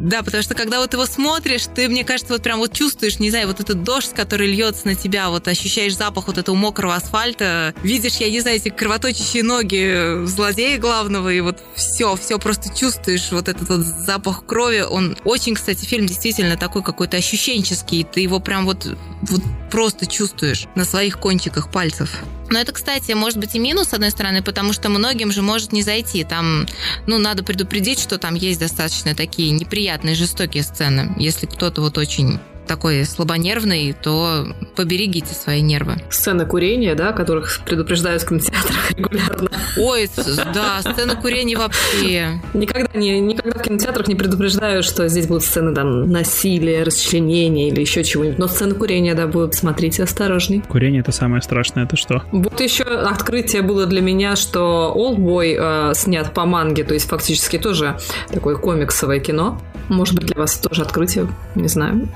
Да, потому что когда вот его смотришь, ты, мне кажется, вот прям вот чувствуешь, не знаю, вот этот дождь, который льется на тебя, вот ощущаешь запах вот этого мокрого асфальта, видишь, я не знаю, эти кровоточащие ноги злодея главного, и вот все, все просто чувствуешь вот этот вот запах крови. Он очень, кстати, фильм действительно такой какой-то ощущенческий, ты его прям вот, вот просто чувствуешь на своих кончиках пальцев. Но это, кстати, может быть и минус, с одной стороны, потому что многим же может не зайти. Там, ну, надо предупредить, что там есть достаточно такие неприятные, жестокие сцены. Если кто-то вот очень такой слабонервный, то поберегите свои нервы. Сцены курения, да, которых предупреждают в кинотеатрах [laughs] регулярно. Ой, да, сцены курения вообще. Никогда, не, никогда в кинотеатрах не предупреждают, что здесь будут сцены там насилия, расчленения или еще чего-нибудь. Но сцены курения, да, будут. Смотрите осторожней. Курение это самое страшное, это что? Вот еще открытие было для меня, что Олдбой э, снят по манге, то есть фактически тоже такое комиксовое кино. Может быть, для вас тоже открытие, не знаю.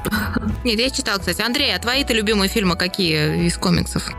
Нет, я читал, кстати. Андрей, а твои-то любимые фильмы какие из комиксов?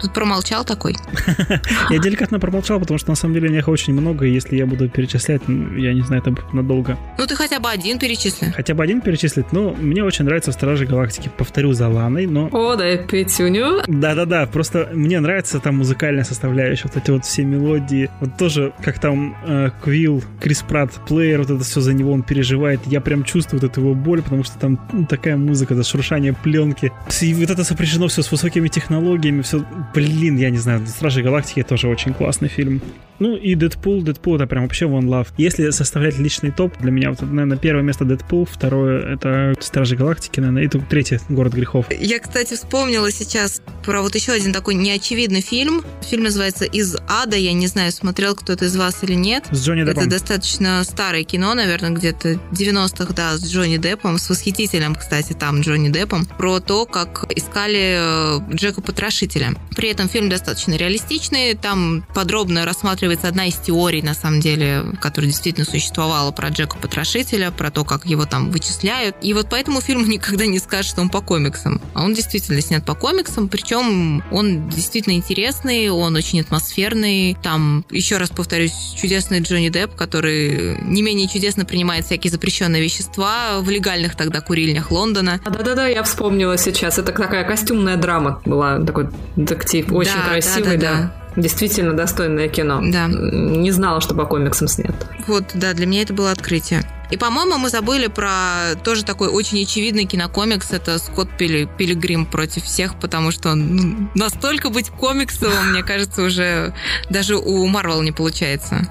Тут промолчал такой. [laughs] Я деликатно промолчал, потому что на самом деле них очень много, и если я буду перечислять, я не знаю, это надолго. Ну ты хотя бы один перечисли. Хотя бы один перечислить, но мне очень нравится Стражи Галактики. Повторю за Ланой, но... О, да, пятюню. Да-да-да, просто мне нравится там музыкальная составляющая, вот эти вот все мелодии. Вот тоже, как там э, Квилл, Крис Пратт, плеер, вот это все за него он переживает. Я прям чувствую вот эту его боль, потому что там ну, такая музыка, это шуршание пленки. И вот это сопряжено все с высокими технологиями, все блин, я не знаю, Стражи Галактики тоже очень классный фильм. Ну и Дэдпул, Дэдпул это прям вообще one love. Если составлять личный топ, для меня, вот, наверное, первое место Дэдпул, второе это Стражи Галактики, наверное, и третье Город грехов. Я, кстати, вспомнила сейчас про вот еще один такой неочевидный фильм. Фильм называется «Из ада», я не знаю, смотрел кто-то из вас или нет. С Джонни Деппом. Это достаточно старое кино, наверное, где-то 90-х, да, с Джонни Деппом, с восхитительным, кстати, там Джонни Деппом, про то, как искали э, Джека Потрошителя. При этом фильм достаточно реалистичный, там подробно рассматривается одна из теорий, на самом деле, которая действительно существовала про Джека Потрошителя, про то, как его там вычисляют. И вот поэтому фильм [laughs] никогда не скажет, что он по комиксам. А он действительно снят по комиксам, причем он действительно интересный, он очень атмосферный. Там, еще раз повторюсь, чудесный Джонни Депп, который не менее чудесно принимает всякие запрещенные вещества в легальных тогда курильнях Лондона. Да-да-да, я вспомнила сейчас. Это такая костюмная драма была, такой детектив. Очень Да, красивый, да, да, да. Действительно достойное кино. Да. Не знала, что по комиксам снят. Вот, да, для меня это было открытие. И, по-моему, мы забыли про тоже такой очень очевидный кинокомикс. Это Скотт Пили, Пилигрим против всех, потому что он ну, настолько быть комиксовым, мне кажется, уже даже у Марвел не получается.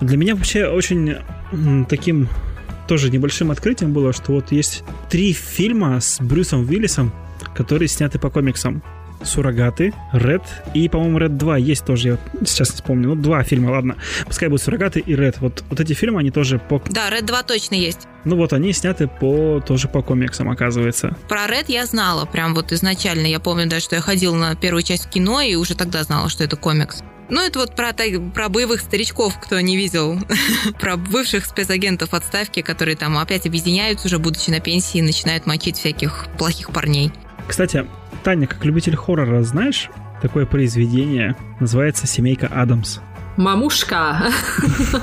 Для меня вообще очень таким тоже небольшим открытием было, что вот есть три фильма с Брюсом Уиллисом, которые сняты по комиксам. Суррогаты, Ред и, по-моему, Ред 2 есть тоже, я вот сейчас не вспомню. Ну, два фильма, ладно. Пускай будут Суррогаты и Ред. Вот, вот эти фильмы, они тоже по... Да, Red 2 точно есть. Ну вот, они сняты по тоже по комиксам, оказывается. Про Red я знала, прям вот изначально. Я помню даже, что я ходила на первую часть кино и уже тогда знала, что это комикс. Ну, это вот про, про боевых старичков, кто не видел. [laughs] про бывших спецагентов отставки, которые там опять объединяются уже, будучи на пенсии, и начинают мочить всяких плохих парней. Кстати, Таня, как любитель хоррора, знаешь такое произведение? Называется «Семейка Адамс». Мамушка. [laughs]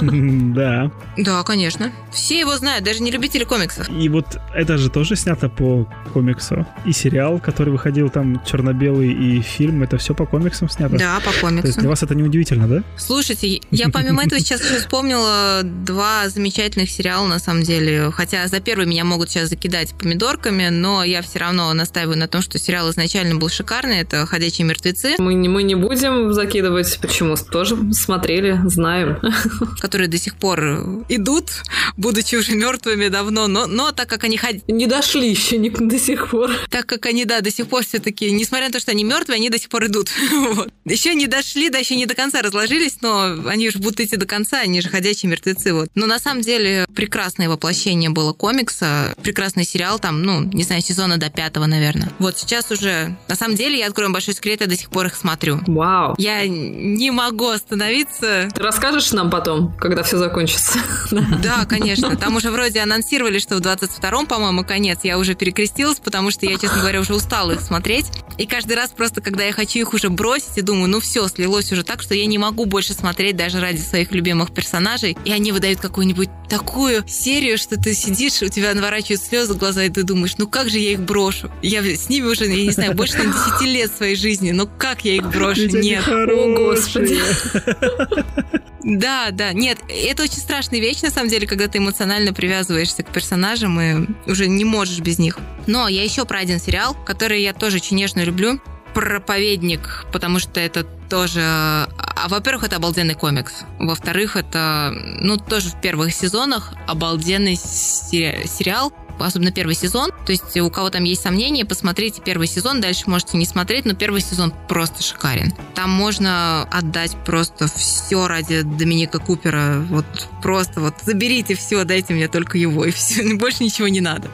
Да. Да, конечно. Все его знают, даже не любители комиксов. И вот это же тоже снято по комиксу. И сериал, который выходил там черно-белый, и фильм, это все по комиксам снято. Да, по То есть комиксам. для вас это не удивительно, да? Слушайте, я помимо этого сейчас еще вспомнила два замечательных сериала, на самом деле. Хотя за первый меня могут сейчас закидать помидорками, но я все равно настаиваю на том, что сериал изначально был шикарный. Это «Ходячие мертвецы», Мы не, мы не будем закидывать. Почему? Тоже смотрели, знаем. [laughs] которые до сих пор идут, будучи уже мертвыми давно, но, но так как они ходят, Не дошли еще ни- до сих пор. так как они, да, до сих пор все-таки, несмотря на то, что они мертвые, они до сих пор идут. [laughs] Вот. Еще не дошли, да, еще не до конца разложились, но они же будут идти до конца, они же ходячие мертвецы. Вот. Но на самом деле прекрасное воплощение было комикса, прекрасный сериал, там, ну, не знаю, сезона до пятого, наверное. Вот сейчас уже, на самом деле, я открою большой секрет, я до сих пор их смотрю. Вау. Я не могу остановиться. Ты расскажешь нам потом, когда все закончится? [laughs] Да, конечно. Там уже вроде анонсировали, что в 22-м, по-моему, конец. Я уже перекрестилась, потому что я, честно говоря, уже устала их смотреть. И каждый раз просто, когда я хочу их уже бросить, и думаю, ну все, слилось уже так, что я не могу больше смотреть даже ради своих любимых персонажей, и они выдают какую-нибудь такую серию, что ты сидишь, у тебя наворачивают слезы в глаза, и ты думаешь, ну как же я их брошу? Я с ними уже, я не знаю, больше на 10 лет своей жизни, ну как я их брошу? Нет. О, Господи. [laughs] Да, да, нет, это очень страшная вещь, на самом деле, когда ты эмоционально привязываешься к персонажам и уже не можешь без них. Но я еще про один сериал, который я тоже очень нежно люблю. Проповедник, потому что это тоже... А, во-первых, это обалденный комикс. Во-вторых, это, ну, тоже в первых сезонах обалденный сериал, особенно первый сезон. То есть у кого там есть сомнения, посмотрите первый сезон, дальше можете не смотреть, но первый сезон просто шикарен. Там можно отдать просто все ради Доминика Купера. Вот просто вот заберите все, дайте мне только его, и все, [laughs] больше ничего не надо.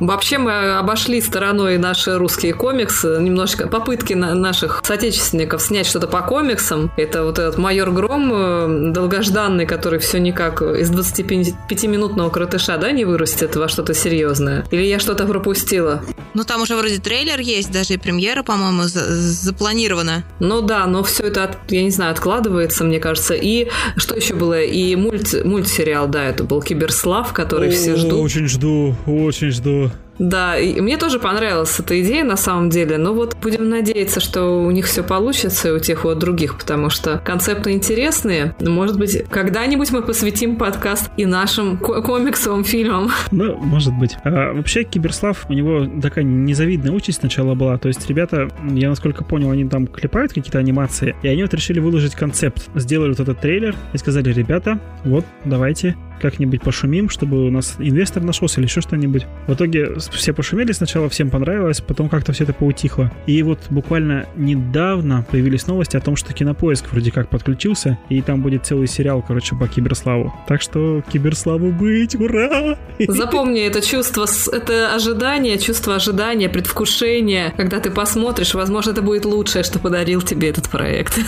Вообще мы обошли стороной наши русские комиксы, немножко попытки наших соотечественников снять что-то по комиксам. Это вот этот майор Гром, э, долгожданный, который все никак из 25-минутного кротыша, да, не вырастет во что-то серьезное? Или я что-то пропустила? Ну, там уже вроде трейлер есть, даже и премьера, по-моему, запланирована. Ну да, но все это, я не знаю, откладывается, мне кажется. И что еще было? И мульт, мультсериал, да, это был Киберслав, который О, все ждут. Очень жду, очень жду. Да, и мне тоже понравилась эта идея на самом деле, но вот будем надеяться, что у них все получится, и у тех вот других, потому что концепты интересные. Может быть, когда-нибудь мы посвятим подкаст и нашим комиксовым фильмам. Ну, может быть. А, вообще, Киберслав, у него такая незавидная участь сначала была. То есть ребята, я насколько понял, они там клепают какие-то анимации, и они вот решили выложить концепт. Сделали вот этот трейлер и сказали, ребята, вот, давайте как-нибудь пошумим, чтобы у нас инвестор нашелся или еще что-нибудь. В итоге все пошумели сначала, всем понравилось, потом как-то все это поутихло. И вот буквально недавно появились новости о том, что Кинопоиск вроде как подключился, и там будет целый сериал, короче, по Киберславу. Так что Киберславу быть, ура! Запомни это чувство, это ожидание, чувство ожидания, предвкушения, когда ты посмотришь, возможно, это будет лучшее, что подарил тебе этот проект.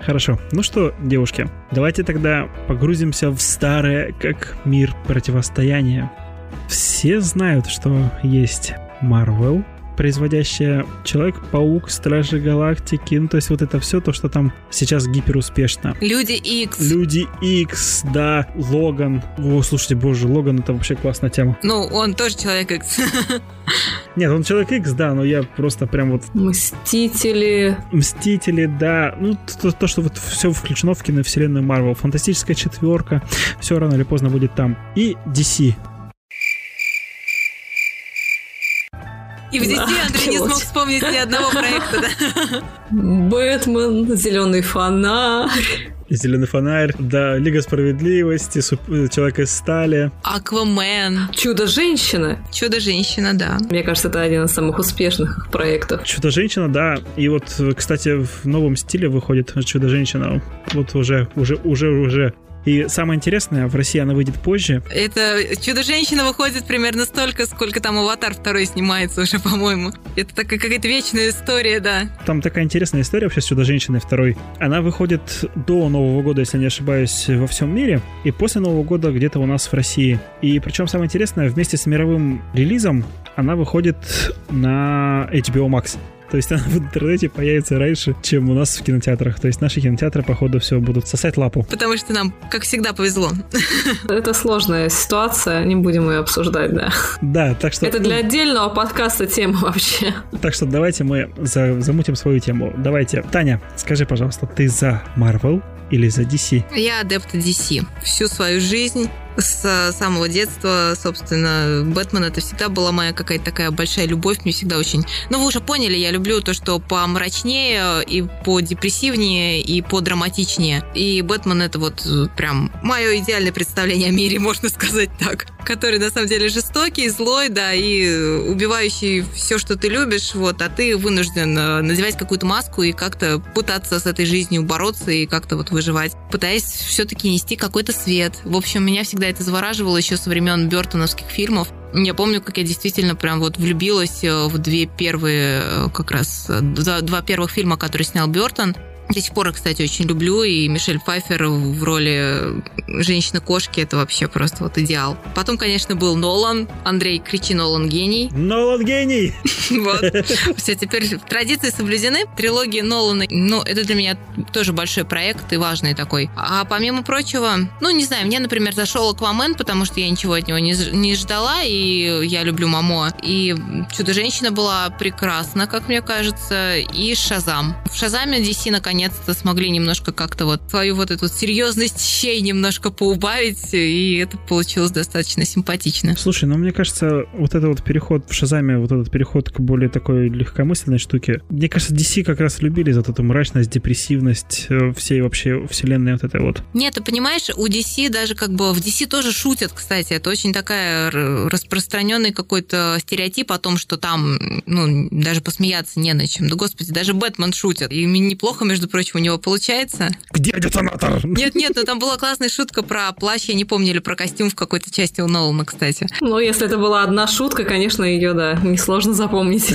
Хорошо. Ну что, девушки, давайте тогда погрузимся в старое, как мир противостояния. Все знают, что есть Marvel, производящая Человек-паук, Стражи Галактики, ну то есть вот это все то, что там сейчас гиперуспешно. Люди X. Люди X, да, Логан. О, слушайте, боже, Логан это вообще классная тема. Ну, он тоже Человек X. [laughs] Нет, он Человек X, да, но я просто прям вот... Мстители. Мстители, да. Ну, то, то что вот все включено в киновселенную Марвел. Фантастическая четверка. Все рано или поздно будет там. И DC. И в DC Андрей не смог вспомнить ни одного проекта, да? Бэтмен, Зеленый фонарь. Зеленый фонарь, да, Лига справедливости, суп... Человек из стали. Аквамен. Чудо-женщина. Чудо-женщина, да. Мне кажется, это один из самых успешных проектов. Чудо-женщина, да. И вот, кстати, в новом стиле выходит Чудо-женщина. Вот уже, уже, уже, уже и самое интересное, в России она выйдет позже. Это «Чудо-женщина» выходит примерно столько, сколько там «Аватар» второй снимается уже, [laughs] по-моему. Это такая какая-то вечная история, да. Там такая интересная история вообще с «Чудо-женщиной» второй. Она выходит до Нового года, если не ошибаюсь, во всем мире, и после Нового года где-то у нас в России. И причем самое интересное, вместе с мировым релизом она выходит на HBO Max. То есть она в интернете появится раньше, чем у нас в кинотеатрах. То есть наши кинотеатры, походу, все будут сосать лапу. Потому что нам, как всегда, повезло. [laughs] Это сложная ситуация, не будем ее обсуждать, да. Да, так что... Это для отдельного подкаста тема вообще. Так что давайте мы за, замутим свою тему. Давайте. Таня, скажи, пожалуйста, ты за Marvel или за DC? Я адепт DC. Всю свою жизнь с самого детства, собственно, Бэтмен это всегда была моя какая-то такая большая любовь, мне всегда очень... Ну, вы уже поняли, я люблю то, что помрачнее и подепрессивнее и подраматичнее. И Бэтмен это вот прям мое идеальное представление о мире, [laughs] можно сказать так. Который на самом деле жестокий, злой, да, и убивающий все, что ты любишь, вот, а ты вынужден э, надевать какую-то маску и как-то пытаться с этой жизнью бороться и как-то вот выживать, пытаясь все-таки нести какой-то свет. В общем, меня всегда это завораживало еще со времен Бертоновских фильмов. Я помню, как я действительно прям вот влюбилась э, в две первые, э, как раз, два, два первых фильма, которые снял Бертон. До сих пор, кстати, очень люблю, и Мишель Пфайфер в роли женщины-кошки это вообще просто вот идеал. Потом, конечно, был Нолан. Андрей, кричи, Нолан гений. Нолан гений! [laughs] Вот. Все, теперь традиции соблюдены. Трилогия Нолана, ну, это для меня тоже большой проект и важный такой. А помимо прочего, ну, не знаю, мне, например, зашел Аквамен, потому что я ничего от него не, не ждала, и я люблю Мамо. И Чудо-женщина была прекрасна, как мне кажется, и Шазам. В Шазаме DC наконец-то смогли немножко как-то вот свою вот эту серьезность щей немножко поубавить, и это получилось достаточно симпатично. Слушай, ну мне кажется, вот этот вот переход в Шазаме, вот этот переход к более такой легкомысленной штуке, мне кажется, DC как раз любили за эту мрачность, депрессивность э, всей вообще вселенной вот этой вот. Нет, ты понимаешь, у DC даже как бы в DC тоже шутят, кстати, это очень такая распространенный какой-то стереотип о том, что там, ну, даже посмеяться не на чем. Да, господи, даже Бэтмен шутит. И неплохо, между прочим, у него получается. Где детонатор? Нет, нет, но там была классная шутка про плащ, я не помню, или про костюм в какой-то части у Нолана, кстати. Ну, если это была одна шутка, конечно, ее, да, несложно запомнить.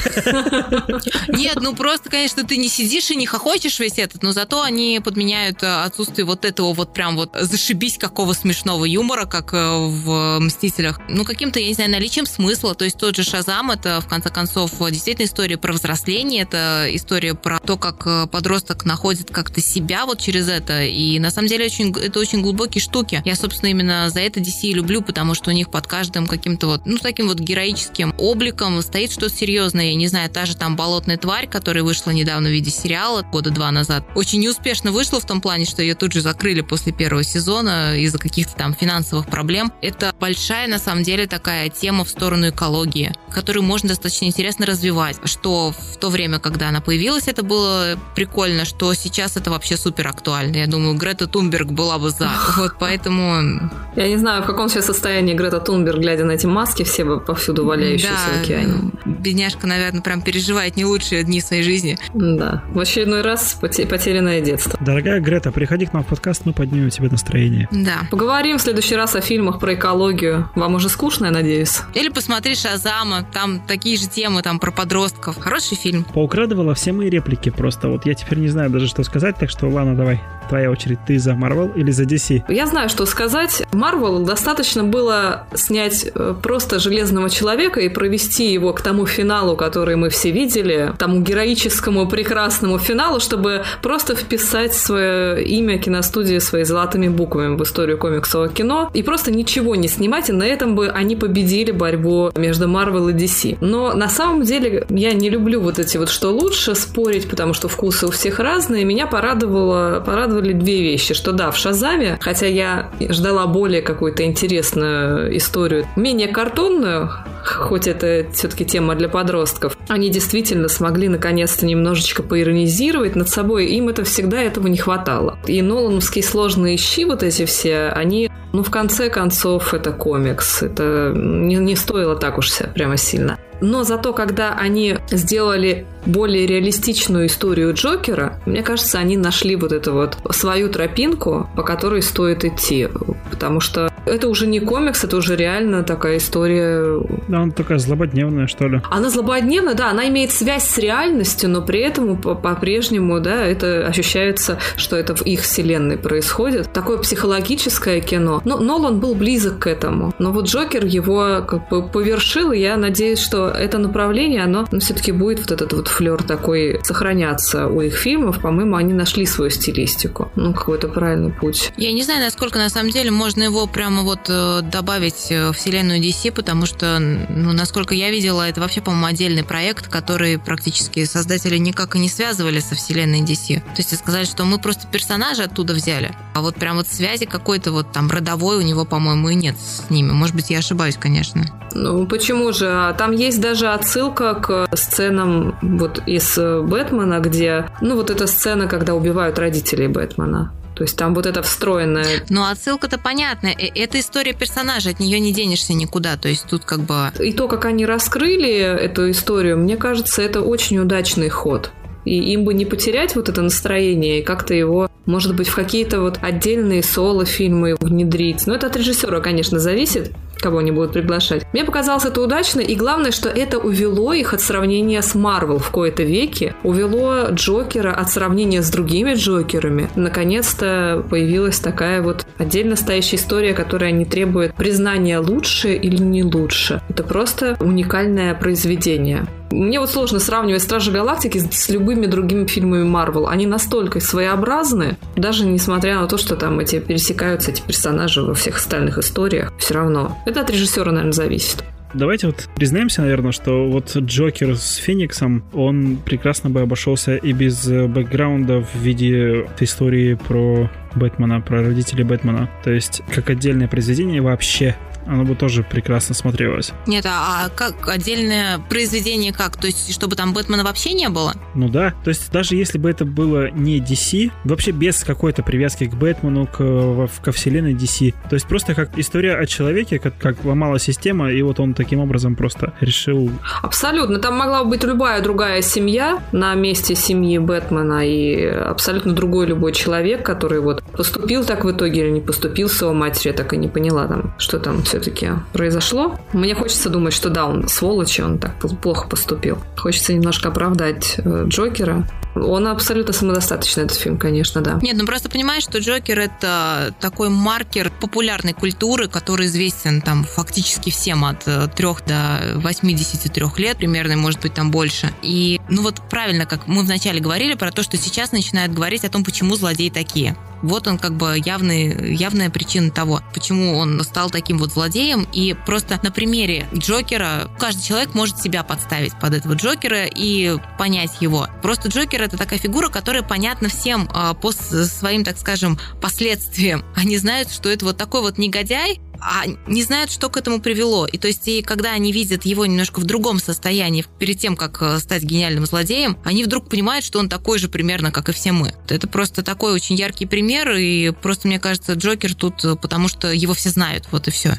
Нет, ну просто, конечно, ты не сидишь и не хохочешь весь этот, но зато они подменяют э, отсутствие вот этого вот прям вот зашибись какого смешного юмора, как э, в «Мстителях». Ну, каким-то, я не знаю, наличием смысла. То есть тот же «Шазам» — это, в конце концов, действительно история про взросление, это история про то, как э, подросток находит как-то себя вот через это. И на самом деле очень, это очень глубокие штуки. Я, собственно, именно за это DC люблю, потому что у них под каждым каким-то вот, ну, таким вот героическим обликом стоит что-то серьезное. Я не знаю, та же там «Болотная тварь», которая вышла недавно в виде сериала года два назад, очень неуспешно вышла в том плане, что ее тут же закрыли после первого сезона из-за каких-то там финансовых проблем. Это большая, на самом деле, такая тема в сторону экологии, которую можно достаточно интересно развивать. Что в то время, когда она появилась, это было прикольно, что сейчас это вообще супер актуально. Я думаю, Грета Тунберг была бы за. [laughs] Вот поэтому... Я не знаю, в каком сейчас состоянии Грета Тунберг, глядя на эти маски, все повсюду валяющиеся да, в океане. Бедняжка, наверное, прям переживает не лучшие дни своей жизни. Да, в очередной раз потерянное детство. Дорогая Грета, приходи к нам в подкаст, мы поднимем тебе настроение. Да. Поговорим в следующий раз о фильмах про экологию. Вам уже скучно, я надеюсь? Или посмотри Шазама, там такие же темы, там про подростков. Хороший фильм. Поукрадывала все мои реплики просто. Вот я теперь не знаю даже, что сказать, так что ладно, давай. Твоя очередь. Ты за Marvel или за DC? Я знаю, что сказать. Marvel достаточно было снять э, просто Железного Человека и провести его к тому финалу, который мы все видели, тому героическому прекрасному финалу, чтобы просто вписать свое имя киностудии своими золотыми буквами в историю комиксового кино и просто ничего не снимать, и на этом бы они победили борьбу между Marvel и DC. Но на самом деле я не люблю вот эти вот что лучше спорить, потому что вкусы у всех разные. Меня порадовало, порадовали две вещи, что да, в Шазаме, хотя я ждала более какую-то интересную историю, менее картонную, хоть это все-таки тема для подростков, они действительно смогли наконец-то немножечко поиронизировать над собой. Им это всегда этого не хватало. И Нолановские сложные щи вот эти все, они ну, в конце концов, это комикс. Это не, не стоило так уж прямо сильно. Но зато, когда они сделали более реалистичную историю Джокера, мне кажется, они нашли вот эту вот свою тропинку, по которой стоит идти. Потому что это уже не комикс, это уже реально такая история. Да, она такая злободневная, что ли. Она злободневная, да, она имеет связь с реальностью, но при этом по-прежнему, да, это ощущается, что это в их вселенной происходит. Такое психологическое кино. Но Нолан был близок к этому. Но вот Джокер его как бы повершил, и я надеюсь, что это направление, оно ну, все-таки будет вот этот вот флер такой сохраняться у их фильмов. По-моему, они нашли свою стилистику. Ну, какой-то правильный путь. Я не знаю, насколько на самом деле можно его прямо вот э, добавить в вселенную DC, потому что, ну, насколько я видела, это вообще, по-моему, отдельный проект, который практически создатели никак и не связывали со вселенной DC. То есть сказали, что мы просто персонажа оттуда взяли, а вот прям вот связи какой-то вот там родовой у него, по-моему, и нет с ними. Может быть, я ошибаюсь, конечно. Ну, почему же? А там есть даже отсылка к сценам вот из Бэтмена, где, ну, вот эта сцена, когда убивают родителей Бэтмена. То есть там вот это встроенное. Ну, отсылка-то понятная. Э, это история персонажа, от нее не денешься никуда. То есть тут как бы... И то, как они раскрыли эту историю, мне кажется, это очень удачный ход. И им бы не потерять вот это настроение и как-то его, может быть, в какие-то вот отдельные соло-фильмы внедрить. Но это от режиссера, конечно, зависит. кого они будут приглашать. Мне показалось это удачно, и главное, что это увело их от сравнения с Марвел в кои-то веке, увело Джокера от сравнения с другими Джокерами. Наконец-то появилась такая вот отдельно стоящая история, которая не требует признания лучше или не лучше. Это просто уникальное произведение. Мне вот сложно сравнивать Стражи Галактики с, любыми другими фильмами Марвел. Они настолько своеобразны, даже несмотря на то, что там эти пересекаются эти персонажи во всех остальных историях, все равно. Это от режиссера, наверное, зависит. Давайте вот признаемся, наверное, что вот Джокер с Фениксом, он прекрасно бы обошелся и без бэкграунда в виде истории про Бэтмена, про родителей Бэтмена. То есть, как отдельное произведение вообще оно бы тоже прекрасно смотрелось. Нет, а, а как отдельное произведение как? То есть, чтобы там Бэтмена вообще не было? Ну да. То есть, даже если бы это было не DC, вообще без какой-то привязки к Бэтмену, к, ко вселенной DC, то есть просто как история о человеке, как, как ломала система, и вот он таким образом просто решил... Абсолютно. Там могла быть любая другая семья на месте семьи Бэтмена и абсолютно другой любой человек, который вот поступил так в итоге или не поступил с его матери, я так и не поняла там, что там все-таки произошло. Мне хочется думать, что да, он сволочь, он так плохо поступил. Хочется немножко оправдать э, Джокера. Он абсолютно самодостаточный, этот фильм, конечно, да. Нет, ну просто понимаешь, что Джокер это такой маркер популярной культуры, который известен там фактически всем от 3 э, до 83 лет, примерно, может быть, там больше. И, ну вот правильно, как мы вначале говорили про то, что сейчас начинают говорить о том, почему злодеи такие. Вот он как бы явный, явная причина того, почему он стал таким вот злодеем. И просто на примере Джокера каждый человек может себя подставить под этого Джокера и понять его. Просто Джокер это такая фигура, которая понятна всем а, по своим, так скажем, последствиям. Они знают, что это вот такой вот негодяй, а не знают, что к этому привело. И то есть, и когда они видят его немножко в другом состоянии, перед тем, как э, стать гениальным злодеем, они вдруг понимают, что он такой же примерно, как и все мы. Это просто такой очень яркий пример, и просто, мне кажется, Джокер тут, э, потому что его все знают, вот и все.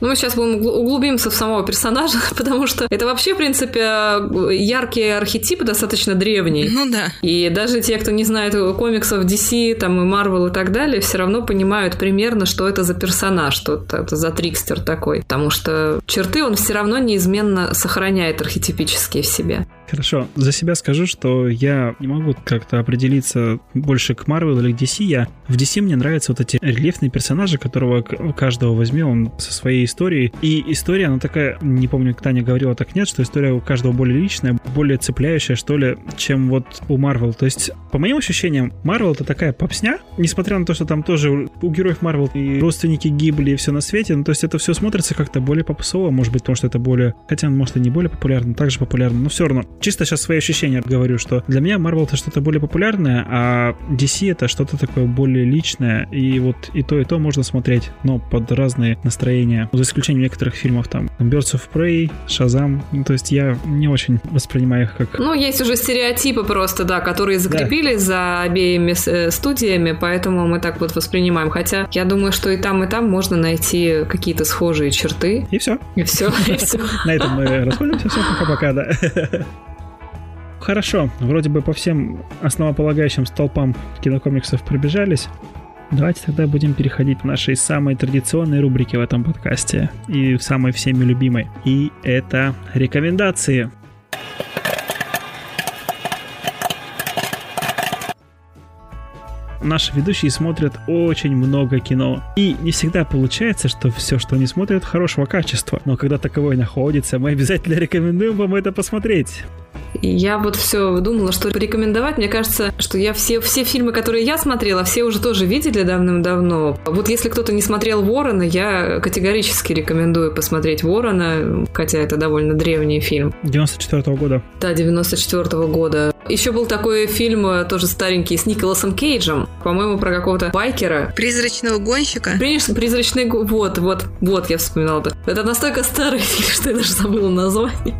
Ну, мы сейчас будем углубимся в самого персонажа, [laughs] потому что это вообще, в принципе, яркий архетип, достаточно древний. Ну да. И даже те, кто не знает комиксов DC, там, и Marvel и так далее, все равно понимают примерно, что это за персонаж, что это за трикстер такой. Потому что черты он все равно неизменно сохраняет архетипические в себе. Хорошо, за себя скажу, что я не могу как-то определиться больше к Marvel или к DC. Я в DC мне нравятся вот эти рельефные персонажи, которого каждого возьми, он со своей историей. И история, она такая, не помню, Таня говорила, так нет, что история у каждого более личная, более цепляющая, что ли, чем вот у Marvel. То есть, по моим ощущениям, Marvel это такая попсня, несмотря на то, что там тоже у героев Marvel и родственники гибли и все на свете, ну, то есть это все смотрится как-то более попсово, может быть, потому что это более, хотя, может, и не более популярно, также популярно, но все равно чисто сейчас свои ощущения говорю, что для меня Marvel это что-то более популярное, а DC это что-то такое более личное, и вот и то, и то можно смотреть, но под разные настроения, за исключением некоторых фильмов, там, Birds of Prey, Shazam, ну, то есть я не очень воспринимаю их как... Ну, есть уже стереотипы просто, да, которые закрепились да. за обеими э, студиями, поэтому мы так вот воспринимаем, хотя я думаю, что и там, и там можно найти какие-то схожие черты. И все. И все, и все. На этом мы расходимся, все, пока-пока, да. Хорошо, вроде бы по всем основополагающим столпам кинокомиксов пробежались. Давайте тогда будем переходить к нашей самой традиционной рубрике в этом подкасте и самой всеми любимой. И это рекомендации. наши ведущие смотрят очень много кино. И не всегда получается, что все, что они смотрят, хорошего качества. Но когда таковое находится, мы обязательно рекомендуем вам это посмотреть. Я вот все думала, что порекомендовать. Мне кажется, что я все, все фильмы, которые я смотрела, все уже тоже видели давным-давно. Вот если кто-то не смотрел Ворона, я категорически рекомендую посмотреть Ворона, хотя это довольно древний фильм. 94 -го года. Да, 94 -го года. Еще был такой фильм, э, тоже старенький, с Николасом Кейджем. По-моему, про какого-то байкера. Призрачного гонщика? Призрачный... Вот, вот, вот, я вспоминала это. Это настолько старый [laughs] фильм, что я даже забыла название.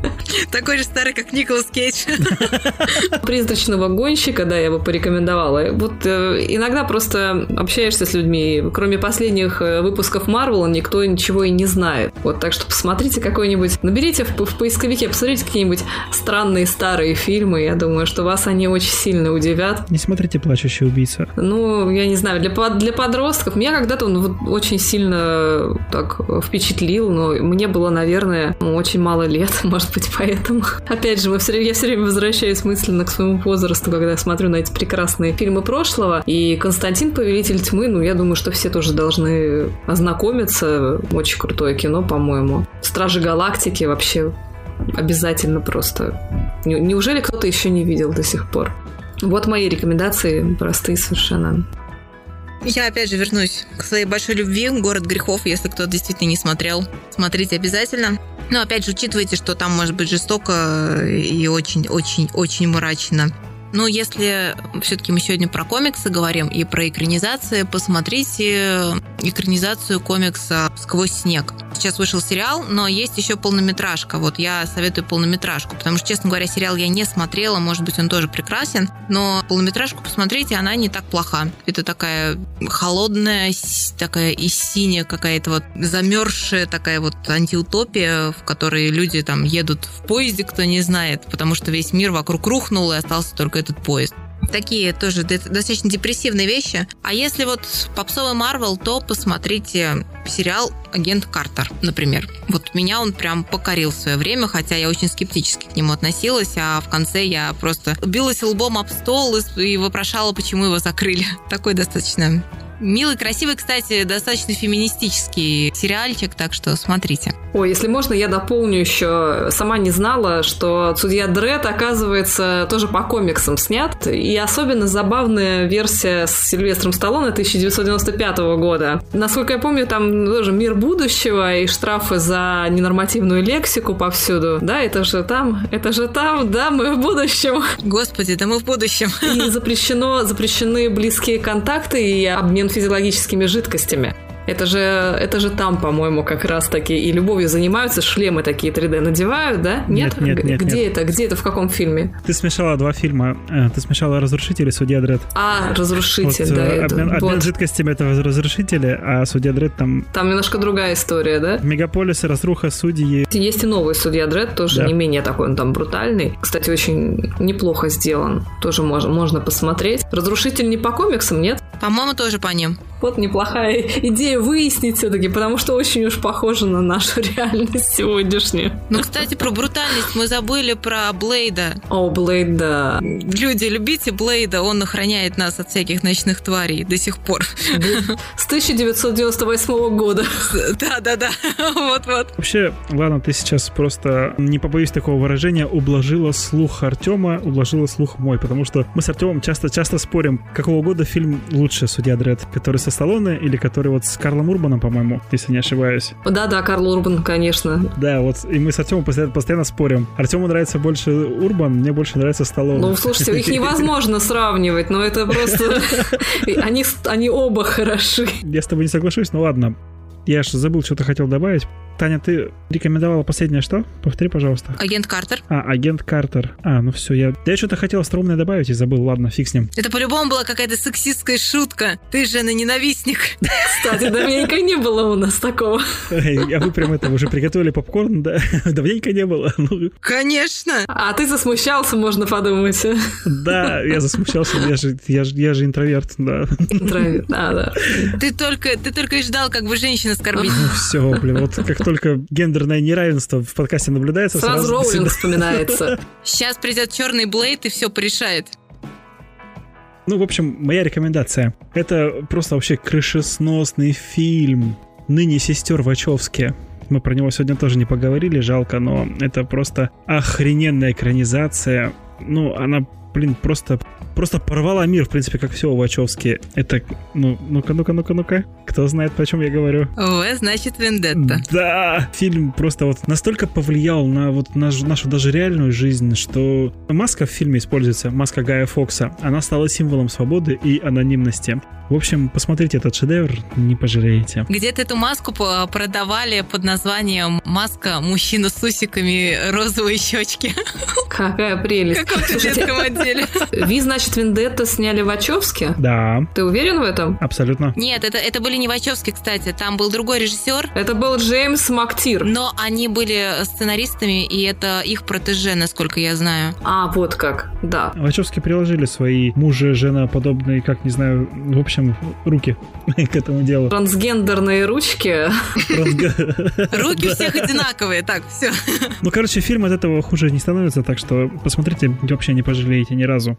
Такой же старый, как Николас Кейдж посмотреть. [laughs] Призрачного гонщика, да, я бы порекомендовала. Вот э, иногда просто общаешься с людьми, кроме последних э, выпусков Марвела, никто ничего и не знает. Вот, так что посмотрите какой-нибудь, наберите в, в поисковике, посмотрите какие-нибудь странные старые фильмы, я думаю, что вас они очень сильно удивят. Не смотрите «Плачущий убийца». Ну, я не знаю, для, для подростков меня когда-то он вот очень сильно так впечатлил, но мне было, наверное, очень мало лет, [laughs] может быть, поэтому. Опять же, мы все, я все время возвращаюсь мысленно к своему возрасту, когда я смотрю на эти прекрасные фильмы прошлого. И Константин Повелитель тьмы, ну, я думаю, что все тоже должны ознакомиться. Очень крутое кино, по-моему. Стражи Галактики вообще обязательно просто. Неужели кто-то еще не видел до сих пор? Вот мои рекомендации, простые совершенно. Я опять же вернусь к своей большой любви, «Город грехов», если кто действительно не смотрел. Смотрите обязательно. Но опять же, учитывайте, что там может быть жестоко и очень-очень-очень мрачно. Но если все-таки мы сегодня про комиксы говорим и про экранизации, посмотрите экранизацию комикса «Сквозь снег». Сейчас вышел сериал, но есть еще полнометражка. Вот я советую полнометражку, потому что, честно говоря, сериал я не смотрела, может быть, он тоже прекрасен, но полнометражку посмотрите, она не так плоха. Это такая холодная, такая и синяя какая-то вот замерзшая такая вот антиутопия, в которой люди там едут в поезде, кто не знает, потому что весь мир вокруг рухнул и остался только этот поезд. Такие тоже достаточно депрессивные вещи. А если вот попсовый Марвел, то посмотрите сериал «Агент Картер», например. Вот меня он прям покорил в свое время, хотя я очень скептически к нему относилась, а в конце я просто билась лбом об стол и вопрошала, почему его закрыли. [laughs] Такой достаточно Милый, красивый, кстати, достаточно феминистический сериальчик, так что смотрите. Ой, если можно, я дополню еще. Сама не знала, что «Судья Дред», оказывается, тоже по комиксам снят. И особенно забавная версия с Сильвестром Сталлоне 1995 года. Насколько я помню, там тоже мир будущего и штрафы за ненормативную лексику повсюду. Да, это же там, это же там, да, мы в будущем. Господи, да мы в будущем. И запрещено, запрещены близкие контакты и обмен физиологическими жидкостями. Это же, это же там, по-моему, как раз таки и любовью занимаются, шлемы такие 3D надевают, да? Нет? Нет, нет, нет Где нет. это? Где это? В каком фильме? Ты смешала два фильма. Э, ты смешала «Разрушитель» и «Судья Дред». А, «Разрушитель», вот, да. Э, обмен, это, обмен жидкостями — это «Разрушители», а «Судья Дред» там... Там немножко другая история, да? Мегаполис, разруха, судьи. Есть и новый «Судья Дред», тоже да. не менее такой, он там брутальный. Кстати, очень неплохо сделан. Тоже можно, можно посмотреть. «Разрушитель» не по комиксам, нет? По-моему, тоже по ним. Вот неплохая идея выяснить все-таки, потому что очень уж похоже на нашу [laughs] реальность сегодняшнюю. Ну, кстати, про брутальность мы забыли про Блейда. О, Блейд, да. Люди, любите Блейда, он охраняет нас от всяких ночных тварей до сих пор. С 1998 года. Да-да-да, вот-вот. Вообще, ладно, ты сейчас просто, не побоюсь такого выражения, ублажила слух Артема, ублажила слух мой, потому что мы с Артемом часто-часто спорим, какого года фильм лучше «Судья Дред», который со Сталлоне или который вот с Карлом Урбаном, по-моему, если не ошибаюсь. Да-да, Карл Урбан, конечно. Да, вот, и мы с Артемом постоянно, постоянно спорим. Артему нравится больше Урбан, мне больше нравится Сталлоне. Ну, слушайте, их невозможно [laughs] сравнивать, но это просто... [laughs] Они, они оба хороши. Я с тобой не соглашусь, но ладно. Я же забыл, что-то хотел добавить. Таня, ты рекомендовала последнее что? Повтори, пожалуйста. Агент Картер. А, агент Картер. А, ну все, я, я что-то хотел остроумное добавить и забыл. Ладно, фиг с ним. Это по-любому была какая-то сексистская шутка. Ты же на ненавистник. [laughs] Кстати, давненько не было у нас такого. А вы прям это уже приготовили попкорн, да? [laughs] Давненько не было. Ну. Конечно. А ты засмущался, можно подумать. Да, я засмущался. Я же, я же, я же интроверт, да. Интроверт, да, да. Ты только, ты только и ждал, как бы женщин оскорбить. Ну все, блин, вот как только гендерное неравенство в подкасте наблюдается, сразу, сразу Роулинг вспоминается. [laughs] Сейчас придет черный Блейд и все порешает. Ну, в общем, моя рекомендация. Это просто вообще крышесносный фильм «Ныне сестер Вачовски». Мы про него сегодня тоже не поговорили, жалко, но это просто охрененная экранизация. Ну, она блин, просто, просто порвала мир, в принципе, как все у Вачовски. Это, ну, ну-ка, ну-ка, ну-ка, ну-ка. Кто знает, о чем я говорю? В значит Вендетта. Да! Фильм просто вот настолько повлиял на вот нашу, нашу даже реальную жизнь, что маска в фильме используется, маска Гая Фокса. Она стала символом свободы и анонимности. В общем, посмотрите этот шедевр, не пожалеете. Где-то эту маску продавали под названием «Маска мужчина с усиками розовые щечки». Какая прелесть. В каком-то детском отделе. [laughs] Ви, значит, Вендетта сняли в Вачовске? Да. Ты уверен в этом? Абсолютно. Нет, это, это были не Вачовски, кстати. Там был другой режиссер. Это был Джеймс Мактир. Но они были сценаристами, и это их протеже, насколько я знаю. А, вот как, да. Вачовски приложили свои мужа, жена подобные, как, не знаю, в общем, общем, руки [laughs] к этому делу. Трансгендерные ручки. [laughs] Руки всех одинаковые, так, все. Ну, короче, фильм от этого хуже не становится, так что посмотрите, вообще не пожалеете ни разу.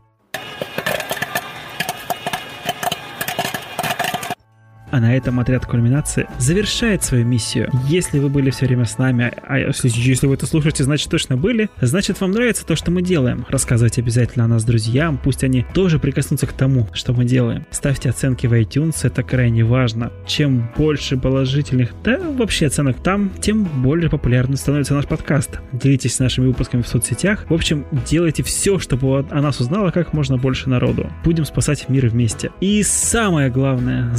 А на этом отряд кульминации завершает свою миссию. Если вы были все время с нами, а если, если вы это слушаете, значит точно были, значит вам нравится то, что мы делаем. Рассказывайте обязательно о нас друзьям, пусть они тоже прикоснутся к тому, что мы делаем. Ставьте оценки в iTunes, это крайне важно. Чем больше положительных, да вообще оценок там, тем более популярным становится наш подкаст. Делитесь нашими выпусками в соцсетях. В общем, делайте все, чтобы о нас узнало как можно больше народу. Будем спасать мир вместе. И самое главное,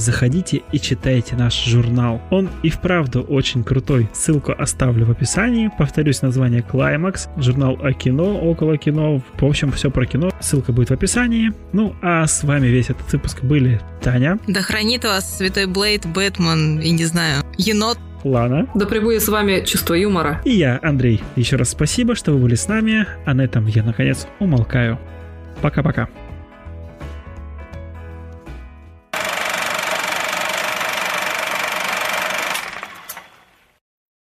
заходите и читайте наш журнал. Он и вправду очень крутой. Ссылку оставлю в описании. Повторюсь, название Climax. Журнал о кино, около кино. В общем, все про кино. Ссылка будет в описании. Ну, а с вами весь этот выпуск были Таня. Да хранит вас Святой Блейд, Бэтмен и, не знаю, енот. Лана. Да пребудет с вами чувство юмора. И я, Андрей. Еще раз спасибо, что вы были с нами. А на этом я, наконец, умолкаю. Пока-пока.